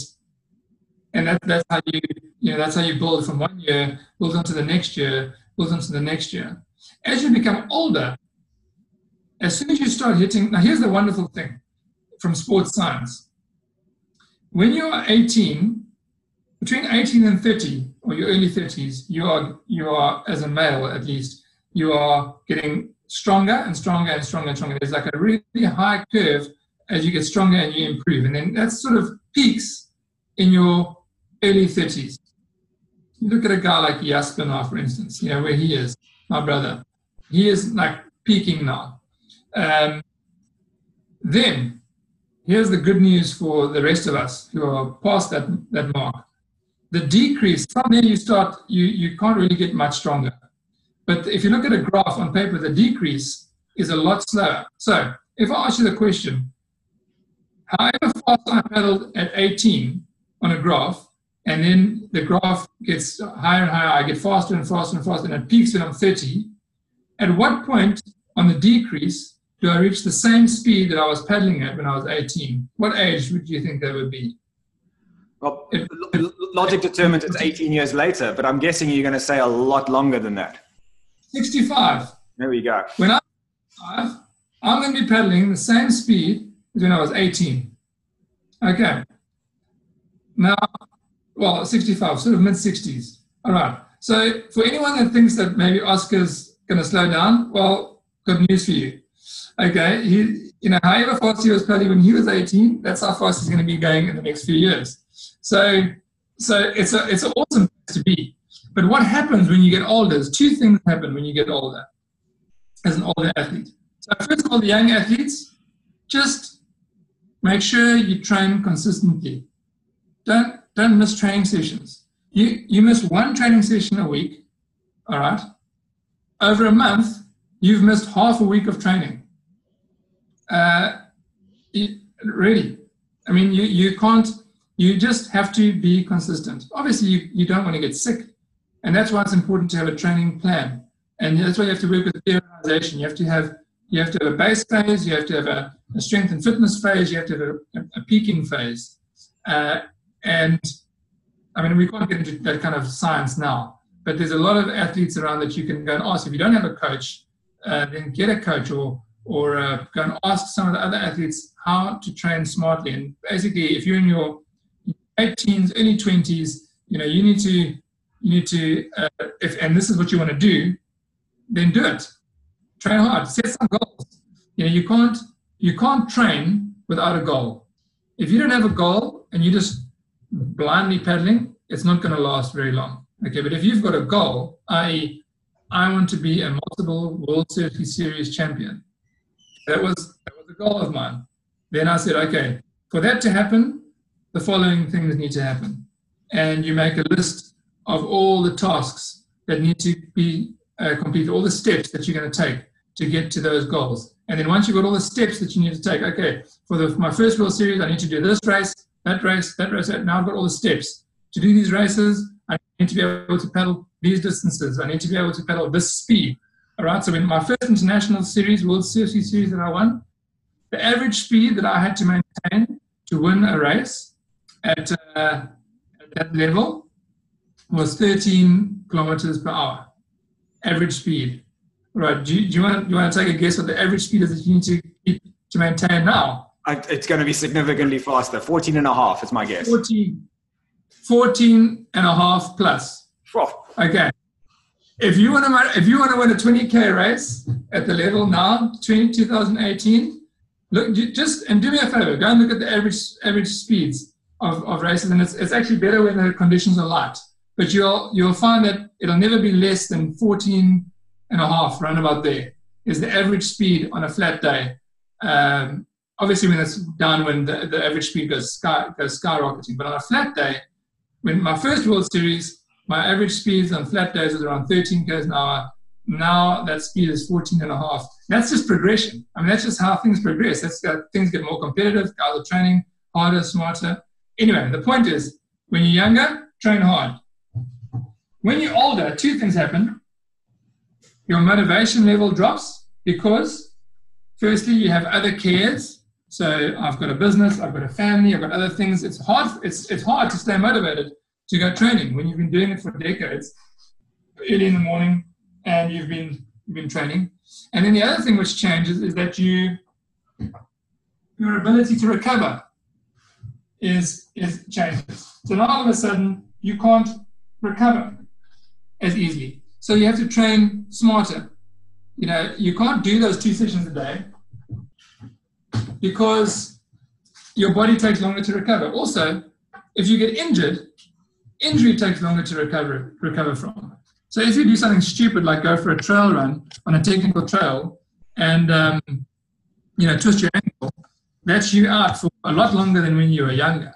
and that, that's how you you know that's how you build from one year, build onto the next year, build onto the next year. As you become older, as soon as you start hitting, now here's the wonderful thing from sports science. When you are 18, between 18 and 30 or your early 30s you are you are as a male at least you are getting stronger and stronger and stronger and stronger there's like a really high curve as you get stronger and you improve. And then that sort of peaks in your early 30s you look at a guy like Jasper for instance you know where he is my brother. He is like peaking now. Um, then here's the good news for the rest of us who are past that, that mark. The decrease from there you start you you can't really get much stronger. But if you look at a graph on paper the decrease is a lot slower. So if i ask you the question however fast i paddled at 18 on a graph and then the graph gets higher and higher i get faster and faster and faster and it peaks when i'm 30 at what point on the decrease do i reach the same speed that i was paddling at when i was 18 what age would you think that would be well, logic determines it's 18 years later, but I'm guessing you're going to say a lot longer than that. 65. There we go. When i'm I'm going to be pedaling the same speed when I was 18. Okay. Now, well, 65, sort of mid 60s. All right. So for anyone that thinks that maybe Oscar's going to slow down, well, good news for you. Okay. He, you know, however fast he was pedaling when he was 18, that's how fast he's going to be going in the next few years. So, so it's a it's an awesome place to be. But what happens when you get older? There's two things happen when you get older as an older athlete. So first of all, the young athletes, just make sure you train consistently. Don't don't miss training sessions. You you miss one training session a week, all right. Over a month, you've missed half a week of training. Uh, it, really, I mean, you you can't you just have to be consistent. Obviously, you, you don't want to get sick. And that's why it's important to have a training plan. And that's why you have to work with the organization. You have to have you have to have a base phase, you have to have a, a strength and fitness phase, you have to have a, a, peaking phase. Uh, and I mean, we can't get into that kind of science now, but there's a lot of athletes around that you can go and ask. If you don't have a coach, uh, then get a coach or or uh, go and ask some of the other athletes how to train smartly. And basically, if you're in your late teens, early twenties, you know, you need to you need to uh, if and this is what you want to do, then do it. Train hard. Set some goals. You know, you can't you can't train without a goal. If you don't have a goal and you're just blindly paddling, it's not going to last very long. Okay, but if you've got a goal, i.e., I want to be a multiple World Series champion. That was that was a goal of mine. Then I said, okay, for that to happen, the following things need to happen. And you make a list of all the tasks that need to be uh, completed, all the steps that you're going to take to get to those goals. And then once you've got all the steps that you need to take, okay, for, the, my first World Series, I need to do this race, that race, that race. Now I've got all the steps. To do these races, I need to be able to pedal these distances. I need to be able to pedal this speed. All right, so in my first international series, World Series series that I won, the average speed that I had to maintain to win a race at, uh, at that level was 13 kilometers per hour, average speed. Right. Do you, do you, want, do you want to take a guess what the average speed is that you need to keep to maintain now? I, it's going to be significantly faster. 14 and a half is my guess. 14, 14 and a half plus. Oh. Okay. If you want to if you want to win a 20k race at the level now, 20, 2018, look just and do me a favor, go and look at the average average speeds of, of races, and it's, it's actually better when the conditions are light. But you'll you'll find that it'll never be less than 14 and a half, round about there, is the average speed on a flat day. Um, obviously, when it's downwind, the, the average speed goes sky goes skyrocketing. But on a flat day, when my first World Series, my average speeds on flat days was around 13 k's an hour. Now that speed is 14 and a half. That's just progression. I mean, that's just how things progress. That's uh, things get more competitive. Guys are training harder, smarter. Anyway, the point is, when you're younger, train hard. When you're older, two things happen your motivation level drops because, firstly, you have other cares. So I've got a business, I've got a family, I've got other things. It's hard. It's it's hard to stay motivated to go training when you've been doing it for decades, early in the morning, and you've been been training. And then the other thing which changes is that you your ability to recover is is changes. So now all of a sudden you can't recover as easily. So you have to train smarter. You know, you can't do those two sessions a day because your body takes longer to recover. Also, if you get injured, injury takes longer to recover recover from. So if you do something stupid like go for a trail run on a technical trail and um, you know twist your ankle, that's you out for a lot longer than when you were younger.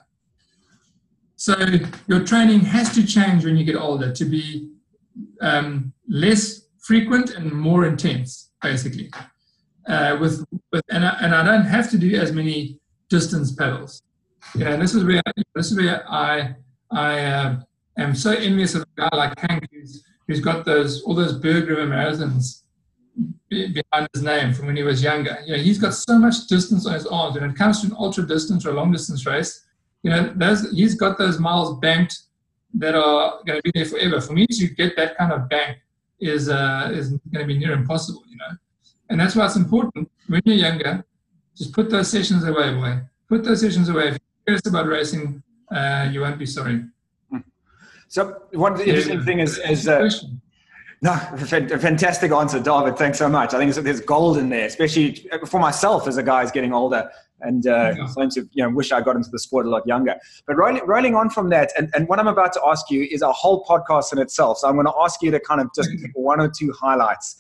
So your training has to change when you get older to be um, less frequent and more intense, basically. Uh, with, with and, I, and I don't have to do as many distance pedals. Yeah, this is where this is where I I uh, am so envious of a guy like Hank who's who's got those all those Berg River marathons behind his name from when he was younger. You know, he's got so much distance on his arms. When it comes to an ultra distance or long distance race, you know, those, he's got those miles banked that are going to be there forever. For me to get that kind of bank is uh, is going to be near impossible, you know. And that's why it's important when you're younger, just put those sessions away, boy. Put those sessions away. If you're curious about racing, uh, you won't be sorry. So one interesting thing is, is uh, no, fantastic answer, Dawid. Thanks so much. I think there's gold in there, especially for myself as a guy who's getting older and uh, yeah. starting to you know wish I got into the sport a lot younger. But rolling, rolling on from that, and, and what I'm about to ask you is a whole podcast in itself. So I'm going to ask you to kind of just pick one or two highlights.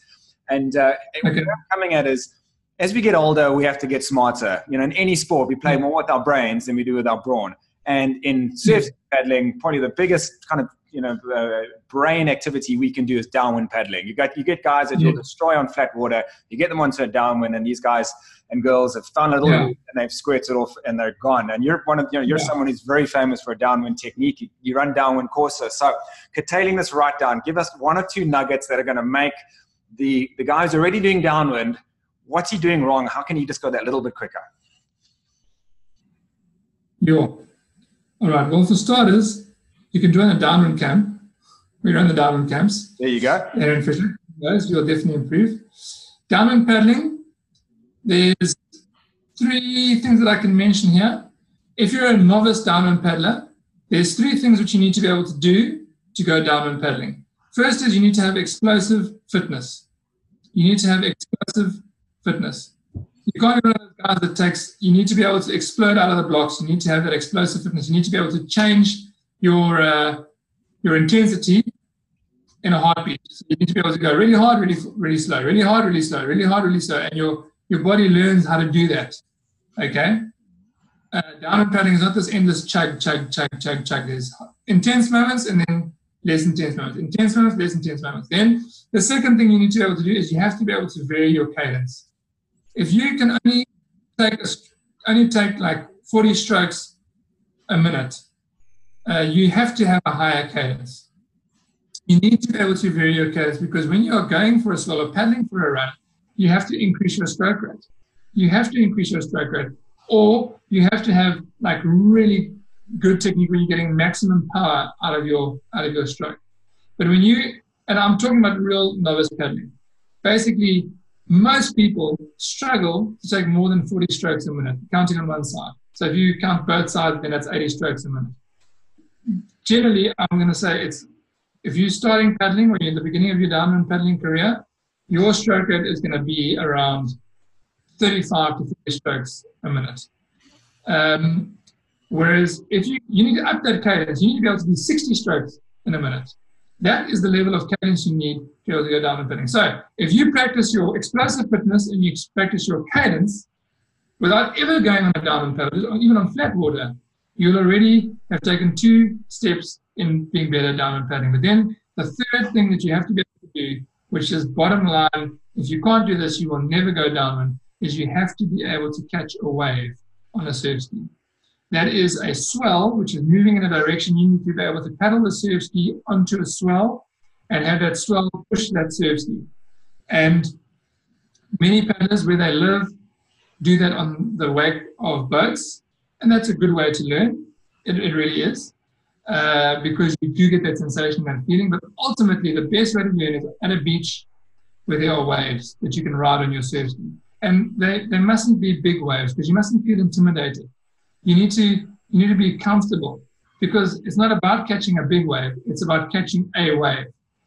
And uh, okay. what I'm coming at is, as we get older, we have to get smarter. You know, in any sport, we play more with our brains than we do with our brawn. And in surf paddling, probably the biggest kind of you know uh, brain activity we can do is downwind paddling. You got you get guys that you'll destroy on flat water. You get them onto a downwind, and these guys and girls have found a little yeah. and they've squirted off and they're gone. And you're one of you know you're yeah. someone who's very famous for a downwind technique. You, you run downwind courses. So curtailing this right down, give us one or two nuggets that are going to make the the guys already doing downwind. What's he doing wrong? How can he just go that little bit quicker? Yeah. All right. Well, for starters, you can join a downwind camp. We run the downwind camps. There you go. Aaron Fisher. Those you'll definitely improve. Downwind paddling. There's three things that I can mention here. If you're a novice downwind paddler, there's three things which you need to be able to do to go downwind paddling. First is you need to have explosive fitness. You need to have explosive fitness. You can't be one of those guys that takes, you need to be able to explode out of the blocks. You need to have that explosive fitness. You need to be able to change your uh, your intensity in a heartbeat. So you need to be able to go really hard, really really slow, really hard, really slow, really hard, really slow, and your your body learns how to do that. Okay. Uh, downwind paddling is not this endless chug, chug, chug, chug, chug. There's intense moments and then less intense moments, intense moments, less intense moments. Then the second thing you need to be able to do is you have to be able to vary your cadence. If you can only take a, only take like 40 strokes a minute, uh, you have to have a higher cadence. You need to be able to vary your cadence because when you are going for a swell or paddling for a run, you have to increase your stroke rate. You have to increase your stroke rate, or you have to have like really good technique where you're getting maximum power out of your out of your stroke. But when you and I'm talking about real novice paddling, basically most people struggle to take more than 40 strokes a minute, counting on one side. So if you count both sides, then that's 80 strokes a minute. Generally, I'm going to say it's if you're starting paddling or you're in the beginning of your downwind paddling career, your stroke rate is going to be around 35 to 40 strokes a minute. Um, whereas if you, you need to up that cadence, you need to be able to do 60 strokes in a minute. That is the level of cadence you need to be able to go and paddling. So if you practice your explosive fitness and you practice your cadence without ever going on a and paddle, even on flat water, you'll already have taken two steps in being better down and paddling. But then the third thing that you have to be able to do, which is bottom line, if you can't do this, you will never go downwind, is you have to be able to catch a wave on a surf ski. That is a swell, which is moving in a direction. You need to be able to paddle the surf ski onto a swell and have that swell push that surf ski. And many paddlers, where they live, do that on the wake of boats. And that's a good way to learn. It, it really is. Uh, because you do get that sensation, that feeling. But ultimately, the best way to learn is at a beach where there are waves that you can ride on your surf. And they, they mustn't be big waves because you mustn't feel intimidated you need to you need to be comfortable because it's not about catching a big wave it's about catching a wave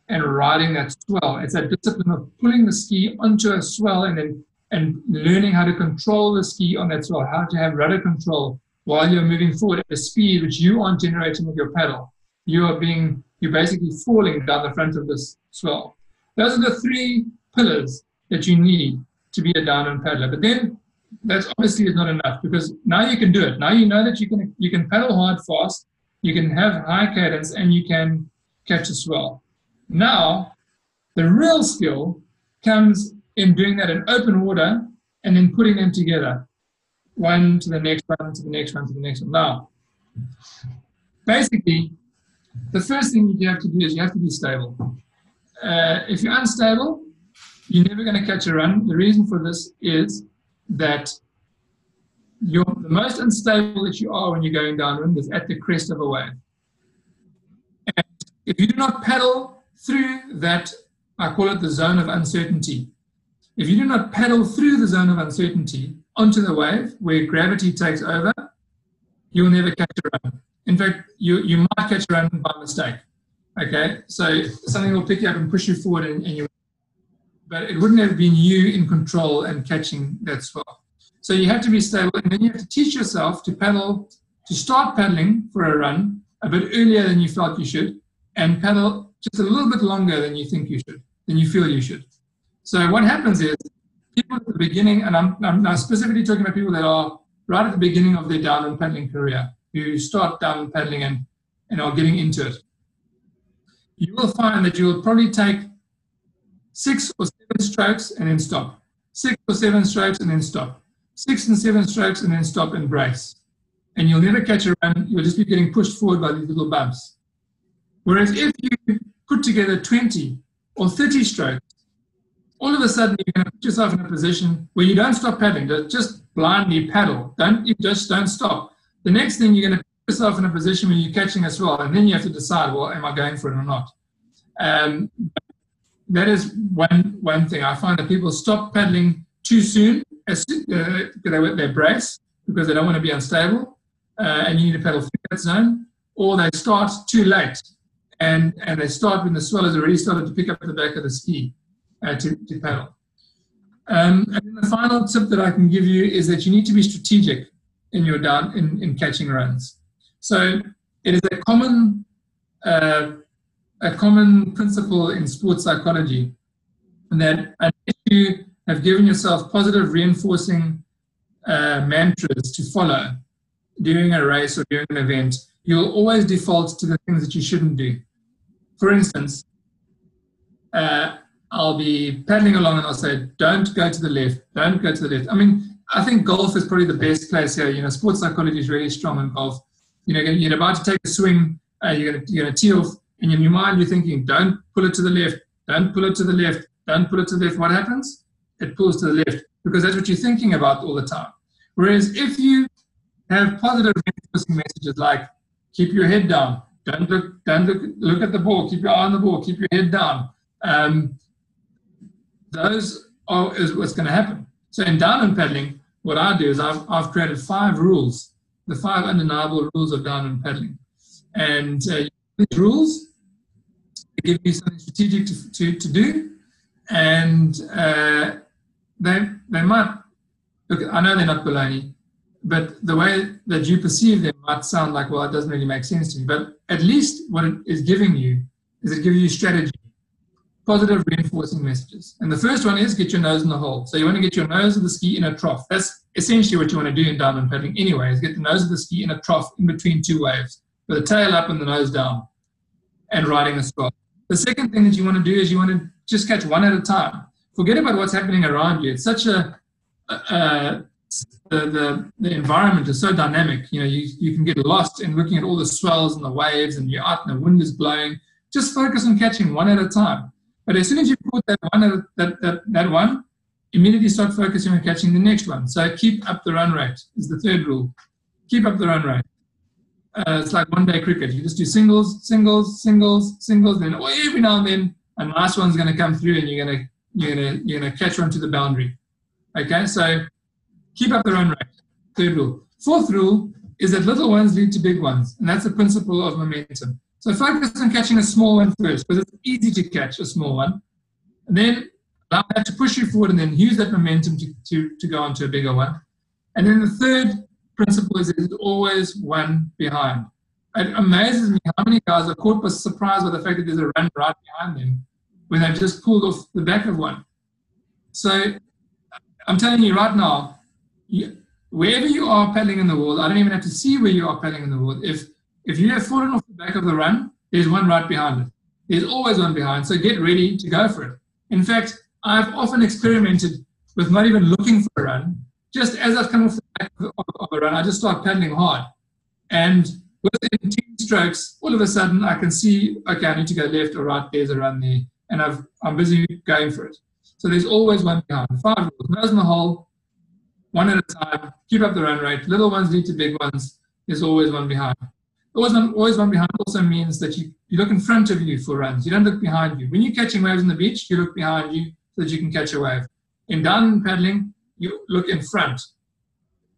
and riding that swell it's that discipline of pulling the ski onto a swell and then and learning how to control the ski on that swell how to have rudder control while you're moving forward at a speed which you aren't generating with your paddle you are being you're basically falling down the front of this swell those are the three pillars that you need to be a downwind paddler but then that's obviously is not enough because now you can do it. Now you know that you can you can paddle hard fast, you can have high cadence, and you can catch a swell. Now, the real skill comes in doing that in open water and then putting them together, one to the next one to the next one to the next one. Now, basically, the first thing you have to do is you have to be stable. Uh, if you're unstable, you're never going to catch a run. The reason for this is that you're the most unstable that you are when you're going downwind is at the crest of a wave. And if you do not paddle through that, I call it the zone of uncertainty. If you do not paddle through the zone of uncertainty onto the wave where gravity takes over, you'll never catch a run. In fact, you, you might catch a run by mistake. Okay, so something will pick you up and push you forward, and, and you but it wouldn't have been you in control and catching that swell. So you have to be stable, and then you have to teach yourself to paddle, to start paddling for a run a bit earlier than you felt you should, and paddle just a little bit longer than you think you should, than you feel you should. So what happens is people at the beginning, and I'm, I'm now specifically talking about people that are right at the beginning of their downwind paddling career, who start downwind paddling and, and are getting into it. You will find that you will probably take six or seven strokes and then stop. Six or seven strokes and then stop. Six and seven strokes and then stop and brace. And you'll never catch a run. You'll just be getting pushed forward by these little bumps. Whereas if you put together 20 or 30 strokes, all of a sudden you're going to put yourself in a position where you don't stop paddling. Just blindly paddle. Don't you just don't stop. The next thing you're going to put yourself in a position where you're catching a swell, and then you have to decide, well, am I going for it or not? Um, that is one one thing. I find that people stop paddling too soon as uh, they, they brace because they don't want to be unstable, uh, and you need to paddle through that zone, or they start too late, and and they start when the swell has already started to pick up the back of the ski uh, to, to paddle. Um, and the final tip that I can give you is that you need to be strategic in your down in, in catching runs. So it is a common uh, a common principle in sports psychology that unless you have given yourself positive reinforcing uh, mantras to follow during a race or during an event, you will always default to the things that you shouldn't do. for instance, uh, I'll be paddling along and I'll say, don't go to the left, don't go to the left. I mean, I think golf is probably the best place here. You know, sports psychology is really strong in golf. You know, you're about to take a swing, uh, you're going to tee off, and in your mind you're thinking, don't pull it to the left, don't pull it to the left, don't pull it to the left. What happens? It pulls to the left because that's what you're thinking about all the time. Whereas if you have positive reinforcing messages like keep your head down, don't look, don't look, look at the ball, keep your eye on the ball, keep your head down. Um, those are is what's going to happen. So in downwind paddling, what I do is I've, I've created five rules, the five undeniable rules of downwind paddling. And uh, these rules give you something strategic to, to, to do. And uh, they, they might, look, I know they're not baloney, but the way that you perceive them might sound like, well, it doesn't really make sense to me. But at least what it is giving you is it giving you strategy positive reinforcing messages. And the first one is get your nose in the hole. So you want to get your nose of the ski in a trough. That's essentially what you want to do in downwind paddling anyway, is get the nose of the ski in a trough in between two waves, with the tail up and the nose down, and riding a scarf. The second thing that you want to do is you want to just catch one at a time. Forget about what's happening around you. It's such a, the, the, the environment is so dynamic. You know, you, you can get lost in looking at all the swells and the waves and you're out and the wind is blowing. Just focus on catching one at a time. But as soon as you put that one, that, that, that one, immediately start focusing on catching the next one. So keep up the run rate is the third rule. Keep up the run rate. Uh, it's like one day cricket. You just do singles, singles, singles, singles. Then every now and then a nice one's going to come through, and you're going to you're going to you're going to catch one to the boundary. Okay, so keep up the run rate. Third rule. Fourth rule is that little ones lead to big ones, and that's the principle of momentum. So focus on catching a small one first, because it's easy to catch a small one. And then allow that to push you forward and then use that momentum to, to, to go on to a bigger one. And then the third principle is there's always one behind. It amazes me how many guys are caught by surprise by the fact that there's a run right behind them when they've just pulled off the back of one. So I'm telling you right now, you, wherever you are paddling in the world, I don't even have to see where you are paddling in the world. If if you have fallen off back of the run, there's one right behind it. There's always one behind, so get ready to go for it. In fact, I've often experimented with not even looking for a run. Just as I've come off the back of a run, I just start paddling hard. And within two strokes, all of a sudden I can see, okay, I need to go left or right, there's a run there. And I've, I'm busy going for it. So there's always one behind. Five rules. Nose in the hole, one at a time, keep up the run rate. Little ones lead to big ones. There's always one behind. Always one, always one behind also means that you, you look in front of you for runs. You don't look behind you. When you're catching waves on the beach, you look behind you so that you can catch a wave. In down paddling, you look in front.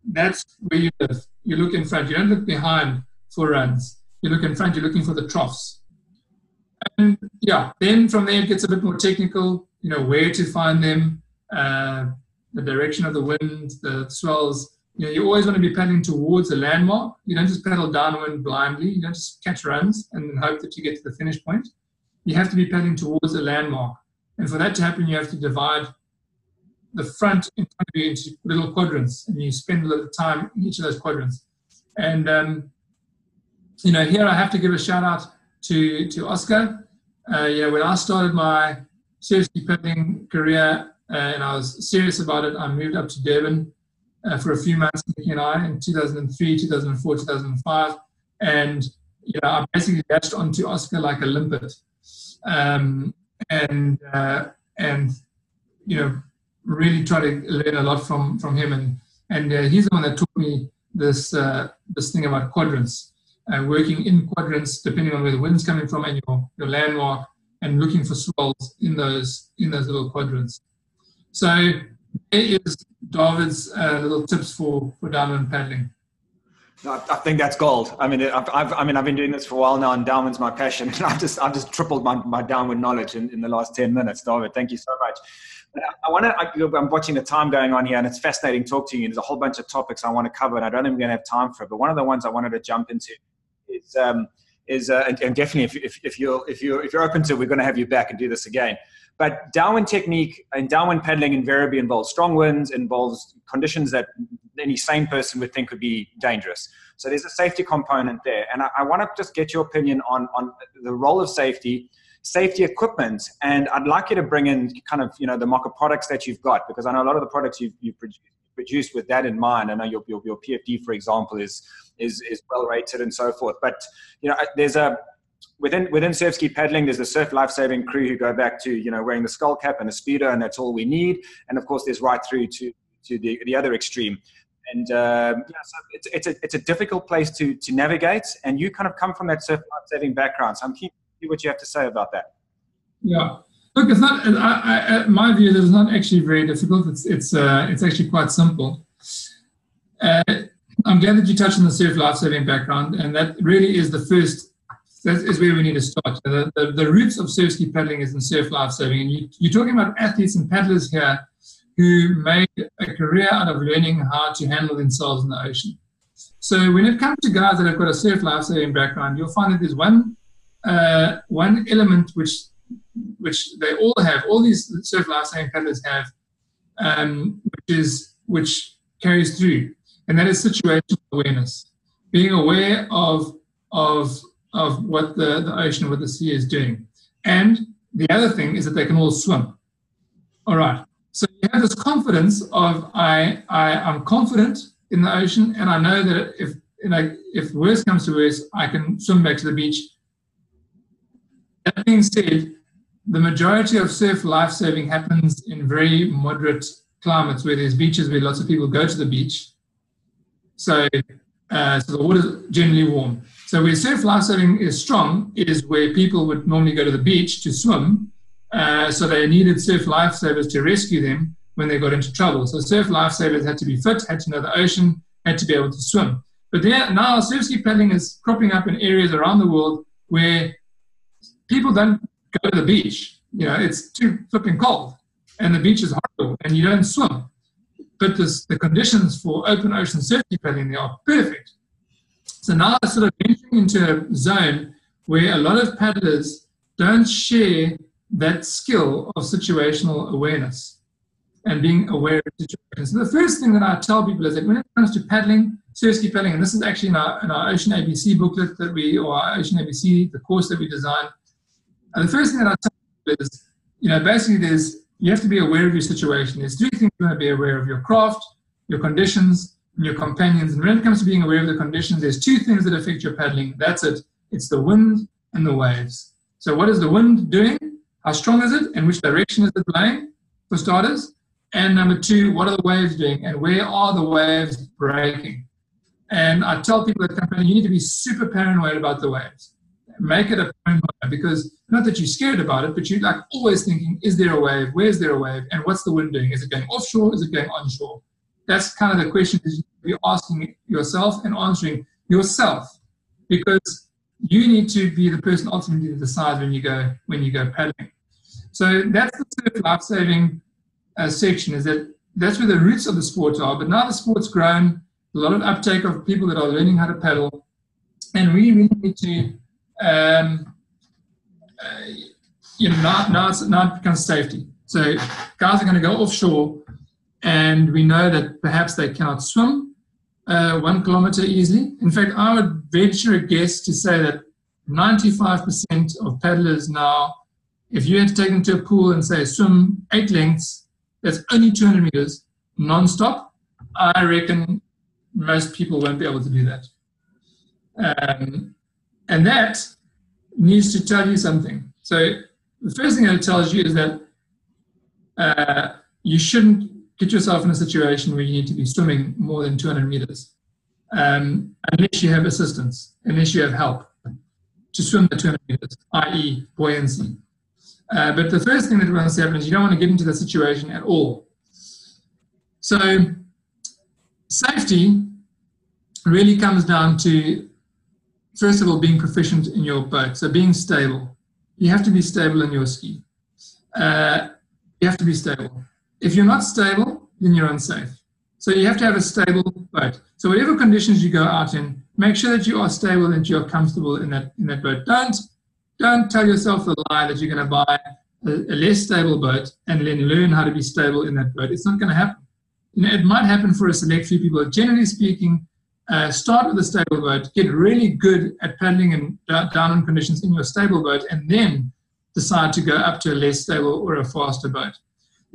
That's where you live. You look in front. You don't look behind for runs. You look in front. You're looking for the troughs. And yeah, then from there it gets a bit more technical. You know where to find them, uh, the direction of the wind, the swells, you know, you always want to be paddling towards a landmark. You don't just paddle downwind blindly. You don't just catch runs and hope that you get to the finish point. You have to be paddling towards a landmark. And for that to happen, you have to divide the front in front of you into little quadrants, and you spend a little time in each of those quadrants. And um, you know, here I have to give a shout out to to Oscar. Uh, know, when I started my ski paddling career uh, and I was serious about it, I moved up to Durban uh, for a few months, Nikki and I, in 2003, 2004, 2005. And, you know, I basically latched onto Oscar like a limpet. Um, and, uh, and, you know, really try to learn a lot from, from him. And, and uh, he's the one that taught me this, uh, this thing about quadrants. Uh, working in quadrants, depending on where the wind's coming from and your, your landmark, and looking for swells in those in those little quadrants. So is Dawid's uh, little tips for, for downwind paddling. I think that's gold. I mean, I've, I've, I mean, I've been doing this for a while now, and downwind's my passion. *laughs* And I've just, I've just tripled my, my downwind knowledge in, in the last ten minutes, David. Thank you so much. I want to. I'm watching the time going on here, and it's fascinating talking to you. There's a whole bunch of topics I want to cover, and I don't think we're going to have time for it. But one of the ones I wanted to jump into is, um, is, uh, and, and, definitely if, if, if you're if you're if you're open to, it, we're going to have you back and do this again. But downwind technique and downwind paddling invariably involves strong winds, involves conditions that any sane person would think would be dangerous. So there's a safety component there. And I, I want to just get your opinion on, on the role of safety, safety equipment. And I'd like you to bring in kind of, you know, the Mocke products that you've got, because I know a lot of the products you've, you've produced, produced with that in mind. I know your, your, your PFD, for example, is, is, is well rated and so forth. But, you know, there's a, within within surf ski paddling, there's the surf lifesaving crew who go back to you know wearing the skull cap and a speedo, and that's all we need. And of course, there's right through to to the, the other extreme. And um, yeah, so it's, it's, a, it's a difficult place to, to navigate. And you kind of come from that surf life saving background. So I'm keen to see what you have to say about that. Yeah. Look, it's not, I, I, my view, it's not actually very difficult. It's, it's, uh, it's actually quite simple. Uh, I'm glad that you touched on the surf lifesaving background, and that really is the first, that is where we need to start. The, the, the roots of surf ski paddling is in surf lifesaving, and you, you're talking about athletes and paddlers here who made a career out of learning how to handle themselves in the ocean. So when it comes to guys that have got a surf lifesaving background, you'll find that there's one uh, one element which which they all have, all these surf lifesaving paddlers have, um, which is which carries through, and that is situational awareness, being aware of of of what the, the ocean, what the sea is doing. And the other thing is that they can all swim. All right. So you have this confidence of I, I I'm confident in the ocean, and I know that if you know, if worst comes to worst, I can swim back to the beach. That being said, the majority of surf lifesaving happens in very moderate climates where there's beaches where lots of people go to the beach. So, uh, so the water is generally warm. So where surf lifesaving is strong is where people would normally go to the beach to swim, uh, so they needed surf lifesavers to rescue them when they got into trouble. So surf lifesavers had to be fit, had to know the ocean, had to be able to swim. But there, now surf ski paddling is cropping up in areas around the world where people don't go to the beach. You know, it's too flipping cold, and the beach is horrible, and you don't swim. But this, the conditions for open ocean surf ski paddling they are perfect. So now it's sort of entering into a zone where a lot of paddlers don't share that skill of situational awareness and being aware of situations. So the first thing that I tell people is that when it comes to paddling, seriously paddling, and this is actually in our, in our Ocean ABC booklet that we, or our Ocean ABC, the course that we designed. And the first thing that I tell people is, you know, basically there's, you have to be aware of your situation. There's three things you want to be aware of your craft, your conditions, your companions. And when it comes to being aware of the conditions, there's two things that affect your paddling. That's it. It's the wind and the waves. So what is the wind doing? How strong is it? And which direction is it blowing, for starters? And number two, what are the waves doing? And where are the waves breaking? And I tell people at company, you need to be super paranoid about the waves. Make it a paranoia because not that you're scared about it, but you're like always thinking, is there a wave? Where's there a wave? And what's the wind doing? Is it going offshore? Is it going onshore? That's kind of the question you're asking yourself and answering yourself because you need to be the person ultimately to decide when you go when you go paddling. So that's the sort of life-saving uh, section. Is that that's where the roots of the sport are. But now the sport's grown, a lot of uptake of people that are learning how to paddle, and we really need to, um, uh, you know, now, now, it's, now it becomes safety. So guys are going to go offshore, and we know that perhaps they cannot swim uh, one kilometer easily. In fact, I would venture a guess to say that 95% of paddlers now if you had to take them to a pool and say swim eight lengths, that's only 200 meters non-stop, I reckon most people won't be able to do that. Um, and that needs to tell you something. So the first thing that it tells you is that uh, you shouldn't get yourself in a situation where you need to be swimming more than 200 meters um, unless you have assistance, unless you have help to swim the 200 meters, i.e. buoyancy. Uh, but the first thing that wants to happen is you don't want to get into that situation at all. So safety really comes down to, first of all, being proficient in your boat. So being stable. You have to be stable in your ski. Uh, you have to be stable. If you're not stable, then you're unsafe. So you have to have a stable boat. So whatever conditions you go out in, make sure that you are stable and you're comfortable in that in that boat. Don't don't tell yourself the lie that you're going to buy a, a less stable boat and then learn how to be stable in that boat. It's not going to happen. You know, it might happen for a select few people. Generally speaking, uh, start with a stable boat, get really good at paddling in downwind conditions in your stable boat, and then decide to go up to a less stable or a faster boat.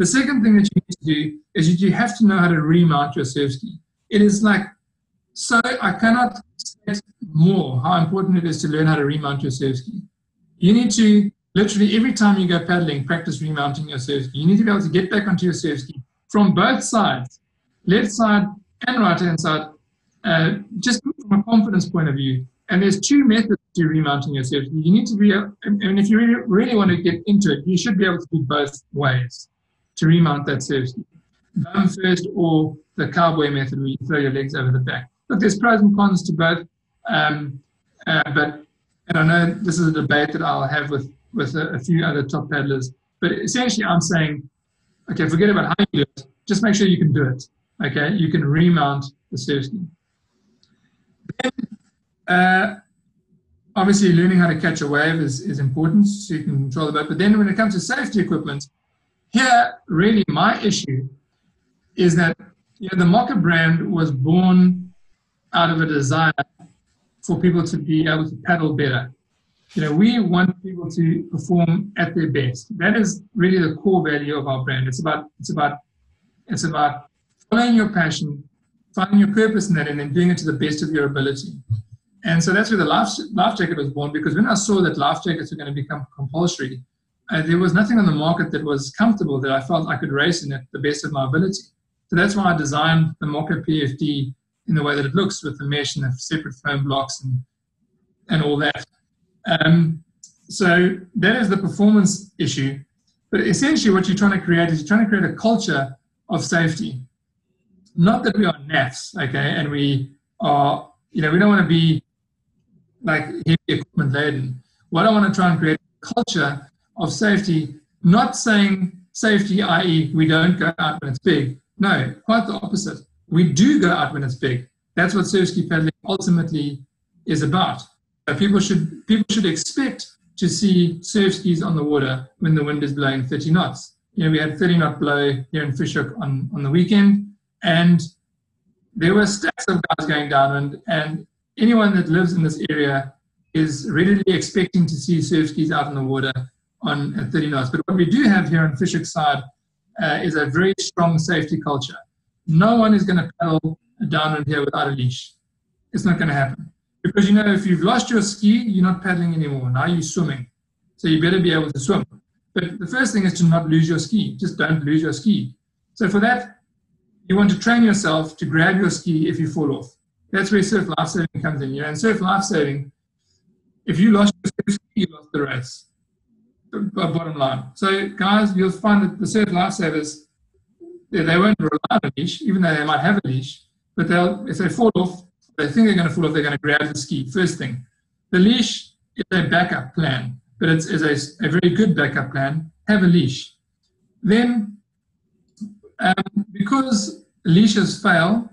The second thing that you need to do is you have to know how to remount your surf ski. It is like so I cannot state more how important it is to learn how to remount your surf ski. You need to literally every time you go paddling, practice remounting your surf ski. You need to be able to get back onto your surf ski from both sides, left side and right hand side, uh, just from a confidence point of view. And there's two methods to remounting your surf ski. You need to be, and if you really, really want to get into it, you should be able to do both ways to remount that ski. Bum first or the cowboy method where you throw your legs over the back. Look, there's pros and cons to both. Um, uh, but and I know this is a debate that I'll have with with a, a, few other top paddlers. But essentially, I'm saying, okay, forget about how you do it. Just make sure you can do it. Okay, you can remount the surf ski. Then, uh, obviously, learning how to catch a wave is, is important so you can control the boat. But then, when it comes to safety equipment, here really my issue is that you know, the Mocke brand was born out of a desire for people to be able to paddle better. You know, we want people to perform at their best. That is really the core value of our brand. It's about it's about it's about following your passion, finding your purpose in that, and then doing it to the best of your ability. And so that's where the life, life jacket was born. Because when I saw that life jackets were going to become compulsory, uh, there was nothing on the market that was comfortable that I felt I could race in at the best of my ability. So that's why I designed the Mocke PFD in the way that it looks with the mesh and the separate foam blocks and, and all that. Um, so that is the performance issue. But essentially, what you're trying to create is you're trying to create a culture of safety. Not that we are naffs, okay, and we are, you know, we don't want to be like heavy equipment laden. What I want to try and create a culture of safety, not saying safety, i.e., we don't go out when it's big. No, quite the opposite. We do go out when it's big. That's what surf ski paddling ultimately is about. People should people should expect to see surf skis on the water when the wind is blowing 30 knots. You know, we had 30 knot blow here in Fish Hoek on, on the weekend, and there were stacks of guys going downwind, and anyone that lives in this area is readily expecting to see surf skis out in the water on at 30 knots. But what we do have here on Fish Hoek side uh, is a very strong safety culture. No one is going to paddle downwind here without a leash. It's not going to happen. Because you know, if you've lost your ski, you're not paddling anymore. Now you're swimming. So you better be able to swim. But the first thing is to not lose your ski. Just don't lose your ski. So for that, you want to train yourself to grab your ski if you fall off. That's where surf life saving comes in. You know, and surf life saving, if you lost your ski, you lost the race. Bottom line. So guys, you'll find that the surf lifesavers, they won't rely on a leash, even though they might have a leash. But they'll, if they fall off, they think they're going to fall off, they're going to grab the ski. First thing. The leash is a backup plan, but it's, it's a, a very good backup plan. Have a leash. Then, um, because leashes fail,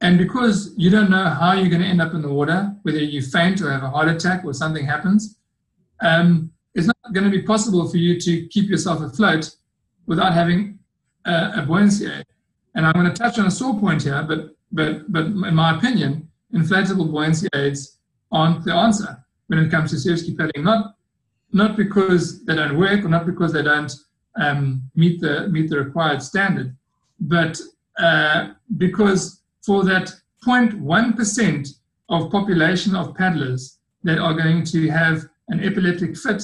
and because you don't know how you're going to end up in the water, whether you faint or have a heart attack or something happens, um, it's not going to be possible for you to keep yourself afloat without having a, a buoyancy aid. And I'm going to touch on a sore point here, but but but in my opinion, inflatable buoyancy aids aren't the answer when it comes to surf ski. Not not because they don't work or not because they don't um, meet the meet the required standard, but uh, because for that 0.1 percent of population of paddlers that are going to have an epileptic fit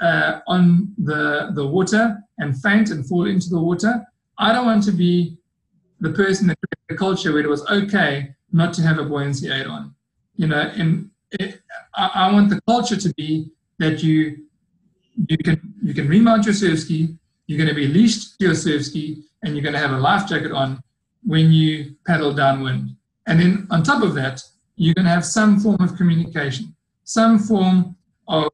uh, on the the water and faint and fall into the water, I don't want to be the person that created a culture where it was okay not to have a buoyancy aid on. You know, and it, I, I, want the culture to be that you you can you can remount your surf ski, you're going to be leashed to your surf ski, and you're going to have a life jacket on when you paddle downwind. And then on top of that, you're going to have some form of communication, some form of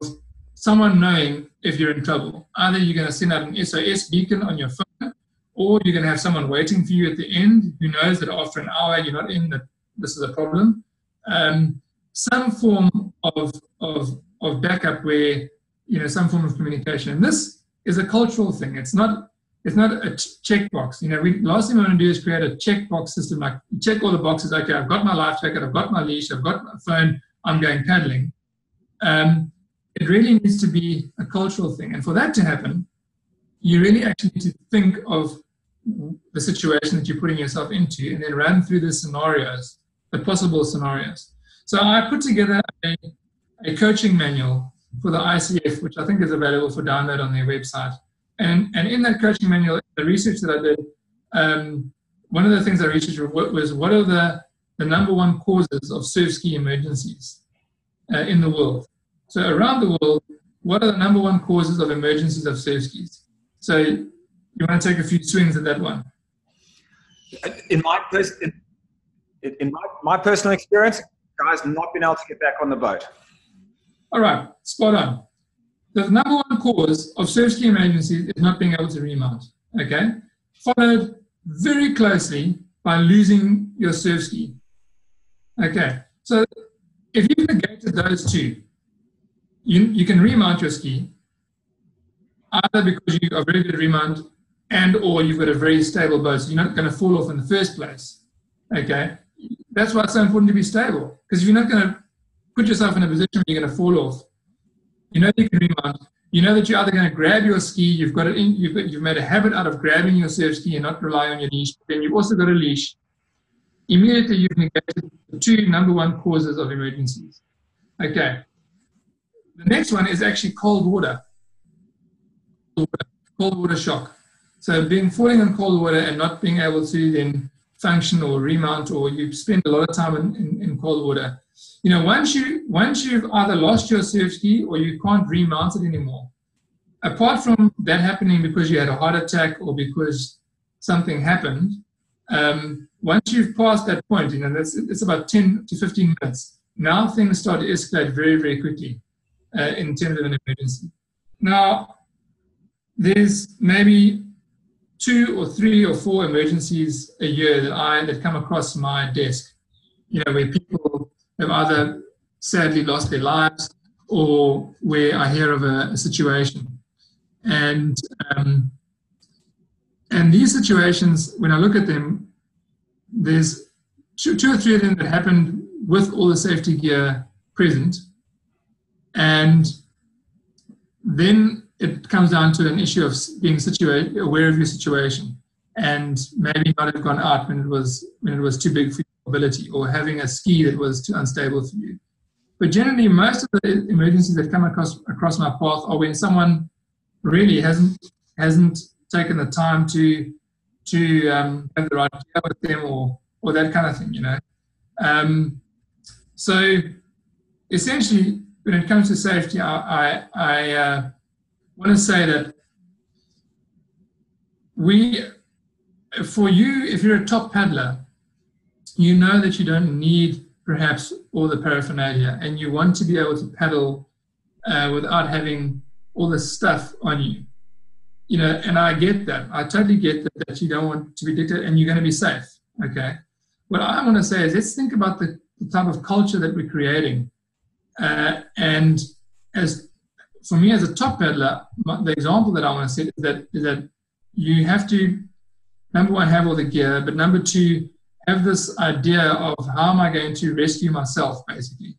someone knowing if you're in trouble. Either you're going to send out an SOS beacon on your phone, or you're going to have someone waiting for you at the end who knows that after an hour you're not in, that this is a problem. Um, some form of, of, of backup where, you know, some form of communication. And this is a cultural thing. It's not, it's not a checkbox. You know, we last thing we want to do is create a checkbox system. Like check all the boxes. Okay, I've got my life jacket, I've got my leash, I've got my phone. I'm going paddling. Um, it really needs to be a cultural thing, and for that to happen, you really actually need to think of the situation that you're putting yourself into, and then run through the scenarios, the possible scenarios. So I put together a, a coaching manual for the ICF, which I think is available for download on their website and, and in that coaching manual, the research that I did, um, one of the things I researched was what are the, the number one causes of surf ski emergencies uh, in the world. So around the world, what are the number one causes of emergencies of surf skis? So you want to take a few swings at that one? In my pers- in, in my, my personal experience, guys not been able to get back on the boat. All right, spot on. The number one cause of surf ski emergencies is not being able to remount, okay? Followed very closely by losing your surf ski. Okay, so if you've negated those two, you, you can remount your ski either because you are very good at remount and or you've got a very stable boat, so you're not going to fall off in the first place. Okay, that's why it's so important to be stable because if you're not going to put yourself in a position where you're going to fall off, you know you can remount. You know that you're either going to grab your ski. You've got it in. You've, you've made a habit out of grabbing your surf ski and not rely on your leash. Then you've also got a leash. Immediately you've negated the two number one causes of emergencies. Okay. The next one is actually cold water. Cold water shock. So being falling in cold water and not being able to then function or remount, or you spend a lot of time in, in, in cold water you know, once you once you've either lost your surf ski or you can't remount it anymore, apart from that happening because you had a heart attack or because something happened, um, once you've passed that point, you know, that's it's about 10 to 15 minutes. Now things start to escalate very, very quickly uh, in terms of an emergency. Now, there's maybe two or three or four emergencies a year that I that come across my desk. You know, where people have either sadly lost their lives or where I hear of a, a situation. And um, and these situations, when I look at them, there's two, two or three of them that happened with all the safety gear present. And then it comes down to an issue of being situated, aware of your situation, and maybe not have gone out when it was when it was too big for your mobility or having a ski that was too unstable for you. But generally, most of the emergencies that come across across my path are when someone really hasn't hasn't taken the time to to um, have the right care with them or or that kind of thing, you know. Um, so essentially, when it comes to safety, I I, I uh, want to say that we, for you, if you're a top paddler, you know that you don't need perhaps all the paraphernalia and you want to be able to paddle uh, without having all the stuff on you. You know, and I get that. I totally get that, that you don't want to be dictated and you're going to be safe. Okay. What I want to say is let's think about the, the type of culture that we're creating. Uh, and as for me as a top paddler, the example that I want to set is that, is that you have to, number one, have all the gear, but number two, have this idea of how am I going to rescue myself, basically.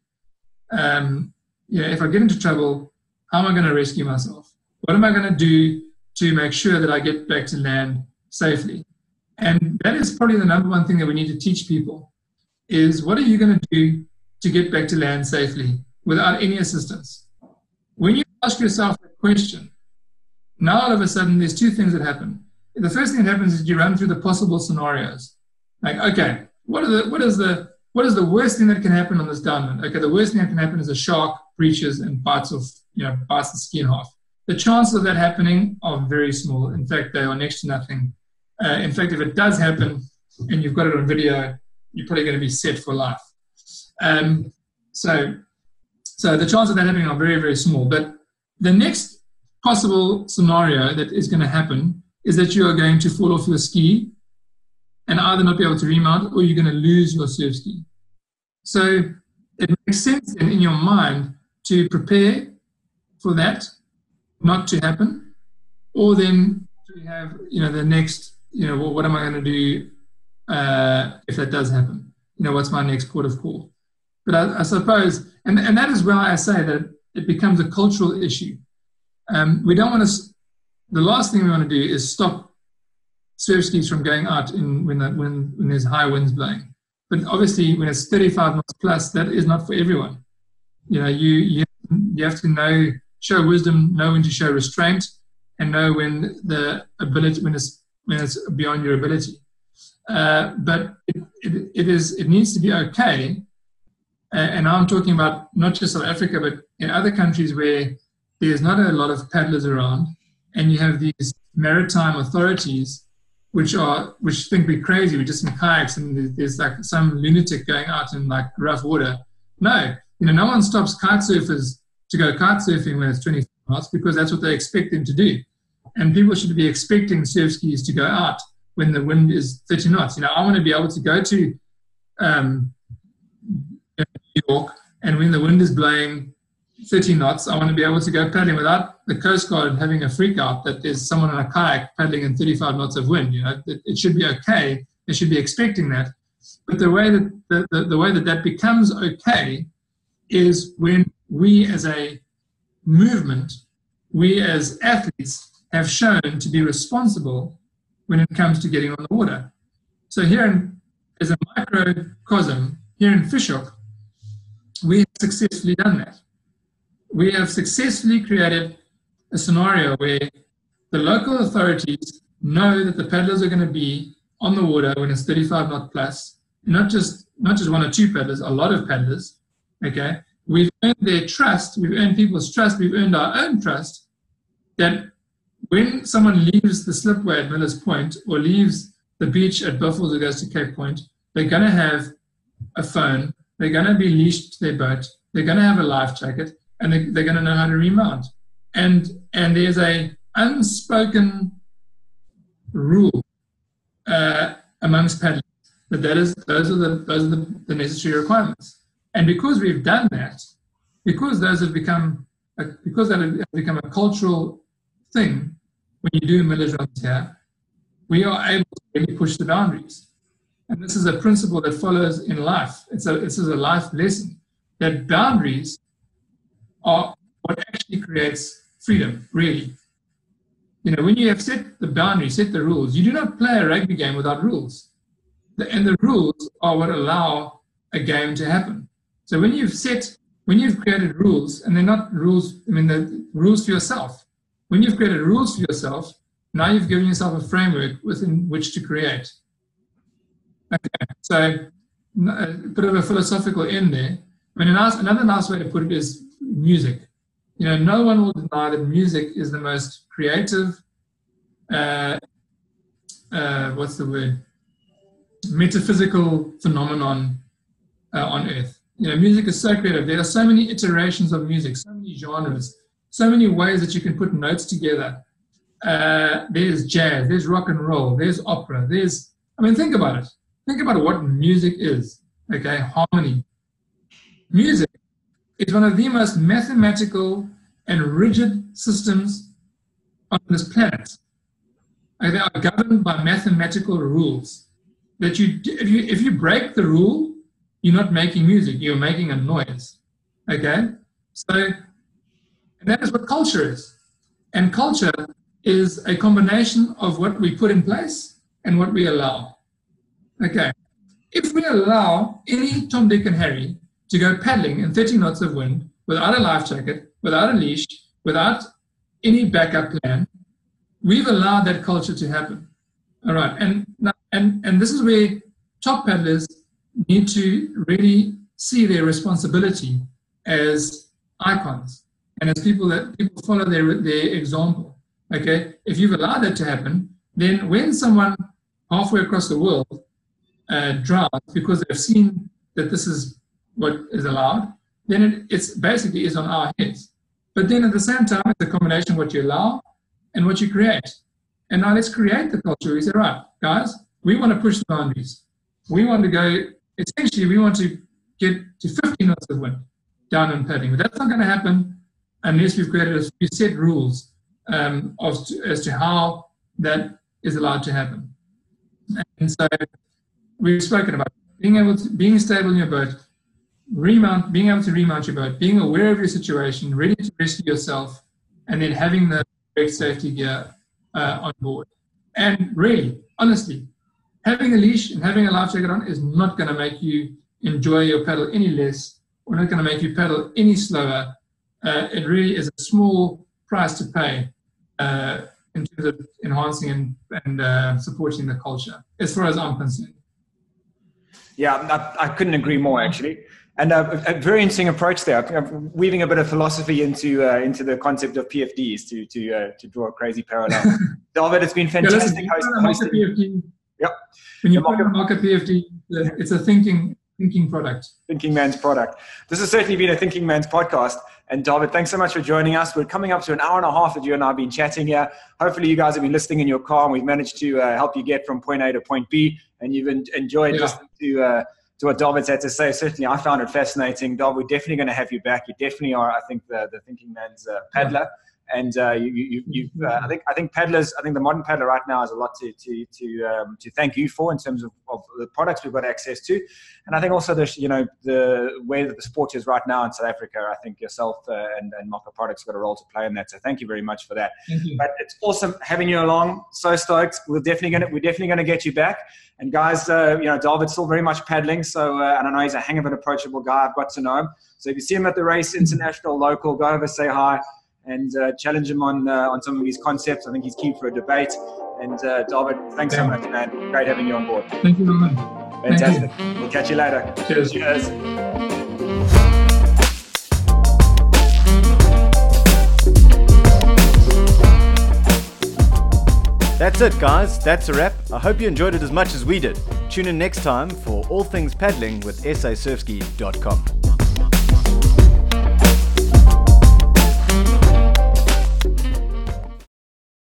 Um, if I get into trouble, how am I going to rescue myself? What am I going to do to make sure that I get back to land safely? And that is probably the number one thing that we need to teach people is what are you going to do to get back to land safely without any assistance? When you ask yourself that question, now all of a sudden there's two things that happen. The first thing that happens is you run through the possible scenarios. Like, okay, what the what is the what is the worst thing that can happen on this diamond? Okay, the worst thing that can happen is a shark breaches and bites off, you know, bites the skin off. The chances of that happening are very small. In fact, they are next to nothing. Uh, in fact, if it does happen and you've got it on video, you're probably going to be set for life. Um, so, so the chances of that happening are very, very small. But the next possible scenario that is going to happen is that you are going to fall off your ski and either not be able to remount or you're going to lose your surf ski. So it makes sense then in your mind to prepare for that not to happen, or then we have, you know, the next, you know, what, what am I going to do uh, if that does happen? You know, what's my next port of call? But I, I suppose, and, and that is why I say that it becomes a cultural issue. Um, we don't want to, the last thing we want to do is stop surf skis from going out in, when, the, when, when there's high winds blowing. But obviously, when it's 35 knots plus, that is not for everyone. You know, you, you, you have to know, show wisdom, know when to show restraint, and know when the ability, when it's, when it's beyond your ability. Uh, but it, it, it is, it needs to be okay and I'm talking about not just South Africa, but in other countries where there's not a lot of paddlers around, and you have these maritime authorities which are which think we're crazy, we're just in kayaks, and there's like some lunatic going out in like rough water. No, you know, no one stops kite surfers to go kite surfing when it's 20 knots because that's what they expect them to do. And people should be expecting surf skis to go out when the wind is 30 knots. You know, I want to be able to go to um, New York, and when the wind is blowing 30 knots, I want to be able to go paddling without the Coast Guard having a freak out that there's someone on a kayak paddling in 35 knots of wind. You know, it, it should be okay. They should be expecting that. But the way that the, the, the way that that becomes okay is when we as a movement, we as athletes have shown to be responsible when it comes to getting on the water. So here in, as a microcosm, here in Fish we have successfully done that. We have successfully created a scenario where the local authorities know that the paddlers are going to be on the water when it's 35 knot plus, not just not just one or two paddlers, a lot of paddlers. Okay, we've earned their trust, we've earned people's trust, we've earned our own trust that when someone leaves the slipway at Miller's Point or leaves the beach at Buffalo or goes to Cape Point, they're going to have a phone they're going to be leashed to their boat. They're going to have a life jacket, and they, they're going to know how to remount. And and there's a unspoken rule uh, amongst paddlers that that is those are the those are the, the, necessary requirements. And because we've done that, because those have become a, because that have become a cultural thing when you do millage here, we are able to really push the boundaries. And this is a principle that follows in life. It's a, this is a life lesson that boundaries are what actually creates freedom, really. You know, when you have set the boundaries, set the rules, you do not play a rugby game without rules. The, and the rules are what allow a game to happen. So when you've set, when you've created rules, and they're not rules, I mean, the rules for yourself. When you've created rules for yourself, now you've given yourself a framework within which to create. Okay, *laughs* so a bit of a philosophical end there. I mean, another nice way to put it is music. You know, no one will deny that music is the most creative, uh, uh, what's the word, metaphysical phenomenon uh, on earth. You know, music is so creative. There are so many iterations of music, so many genres, so many ways that you can put notes together. Uh, there's jazz, there's rock and roll, there's opera, there's, I mean, think about it. Think about what music is, okay? Harmony. Music is one of the most mathematical and rigid systems on this planet. And they are governed by mathematical rules. That you, if you, if you break the rule, you're not making music, you're making a noise. Okay? So, that is what culture is. And culture is a combination of what we put in place and what we allow. Okay. If we allow any Tom, Dick, and Harry to go paddling in 30 knots of wind without a life jacket, without a leash, without any backup plan, we've allowed that culture to happen. All right. And, and, and this is where top paddlers need to really see their responsibility as icons and as people that people follow their, their example. Okay. If you've allowed that to happen, then when someone halfway across the world uh, because they've seen that this is what is allowed, then it, it's basically is on our heads. But then at the same time, it's a combination of what you allow and what you create. And now let's create the culture. We say, right, guys, we want to push the boundaries. We want to go, essentially, we want to get to 50 knots of wind down in paddling. But that's not going to happen unless we've created a set rules um, as to how that is allowed to happen. And so we've spoken about being able to being stable in your boat, remount, being able to remount your boat, being aware of your situation, ready to rescue yourself, and then having the correct safety gear uh, on board. And really, honestly, having a leash and having a life jacket on is not going to make you enjoy your paddle any less, or not going to make you paddle any slower. Uh, it really is a small price to pay uh, in terms of enhancing and, and uh, supporting the culture, as far as I'm concerned. Yeah, I, I couldn't agree more, actually. And uh, a very interesting approach there, weaving a bit of philosophy into uh, into the concept of PFDs to to uh, to draw a crazy parallel. *laughs* Dawid, it's been fantastic yeah, hosting. PFD, yep. When you a Mocke PFD, it's a thinking thinking product. Thinking man's product. This has certainly been a thinking man's podcast. And Dawid, thanks so much for joining us. We're coming up to an hour and a half that you and I have been chatting here. Hopefully, you guys have been listening in your car, and we've managed to uh, help you get from point A to point B, and you've enjoyed yeah. listening to uh, to what Dawid's had to say. Certainly, I found it fascinating. Dawid, we're definitely going to have you back. You definitely are, I think, the, the thinking man's uh, paddler. And uh, you, you, you uh, I think, I think paddlers, I think the modern paddler right now has a lot to to to um, to thank you for in terms of, of the products we've got access to, and I think also the you know the way that the sport is right now in South Africa. I think yourself uh, and and Mocke Products got a role to play in that. So thank you very much for that. But it's awesome having you along. So stoked. We're definitely gonna we're definitely gonna get you back. And guys, uh, you know, Dawid's still very much paddling, so uh, and I know he's a hang of an approachable guy. I've got to know him. So if you see him at the race, international, local, go over, say hi, and uh, challenge him on uh, on some of these concepts. I think he's keen for a debate. And uh, Dawid, thanks so much, man. Great having you on board. Thank you, man. Fantastic. We'll catch you later. Cheers. Cheers. That's it, guys. That's a wrap. I hope you enjoyed it as much as we did. Tune in next time for all things paddling with sasurfski.com.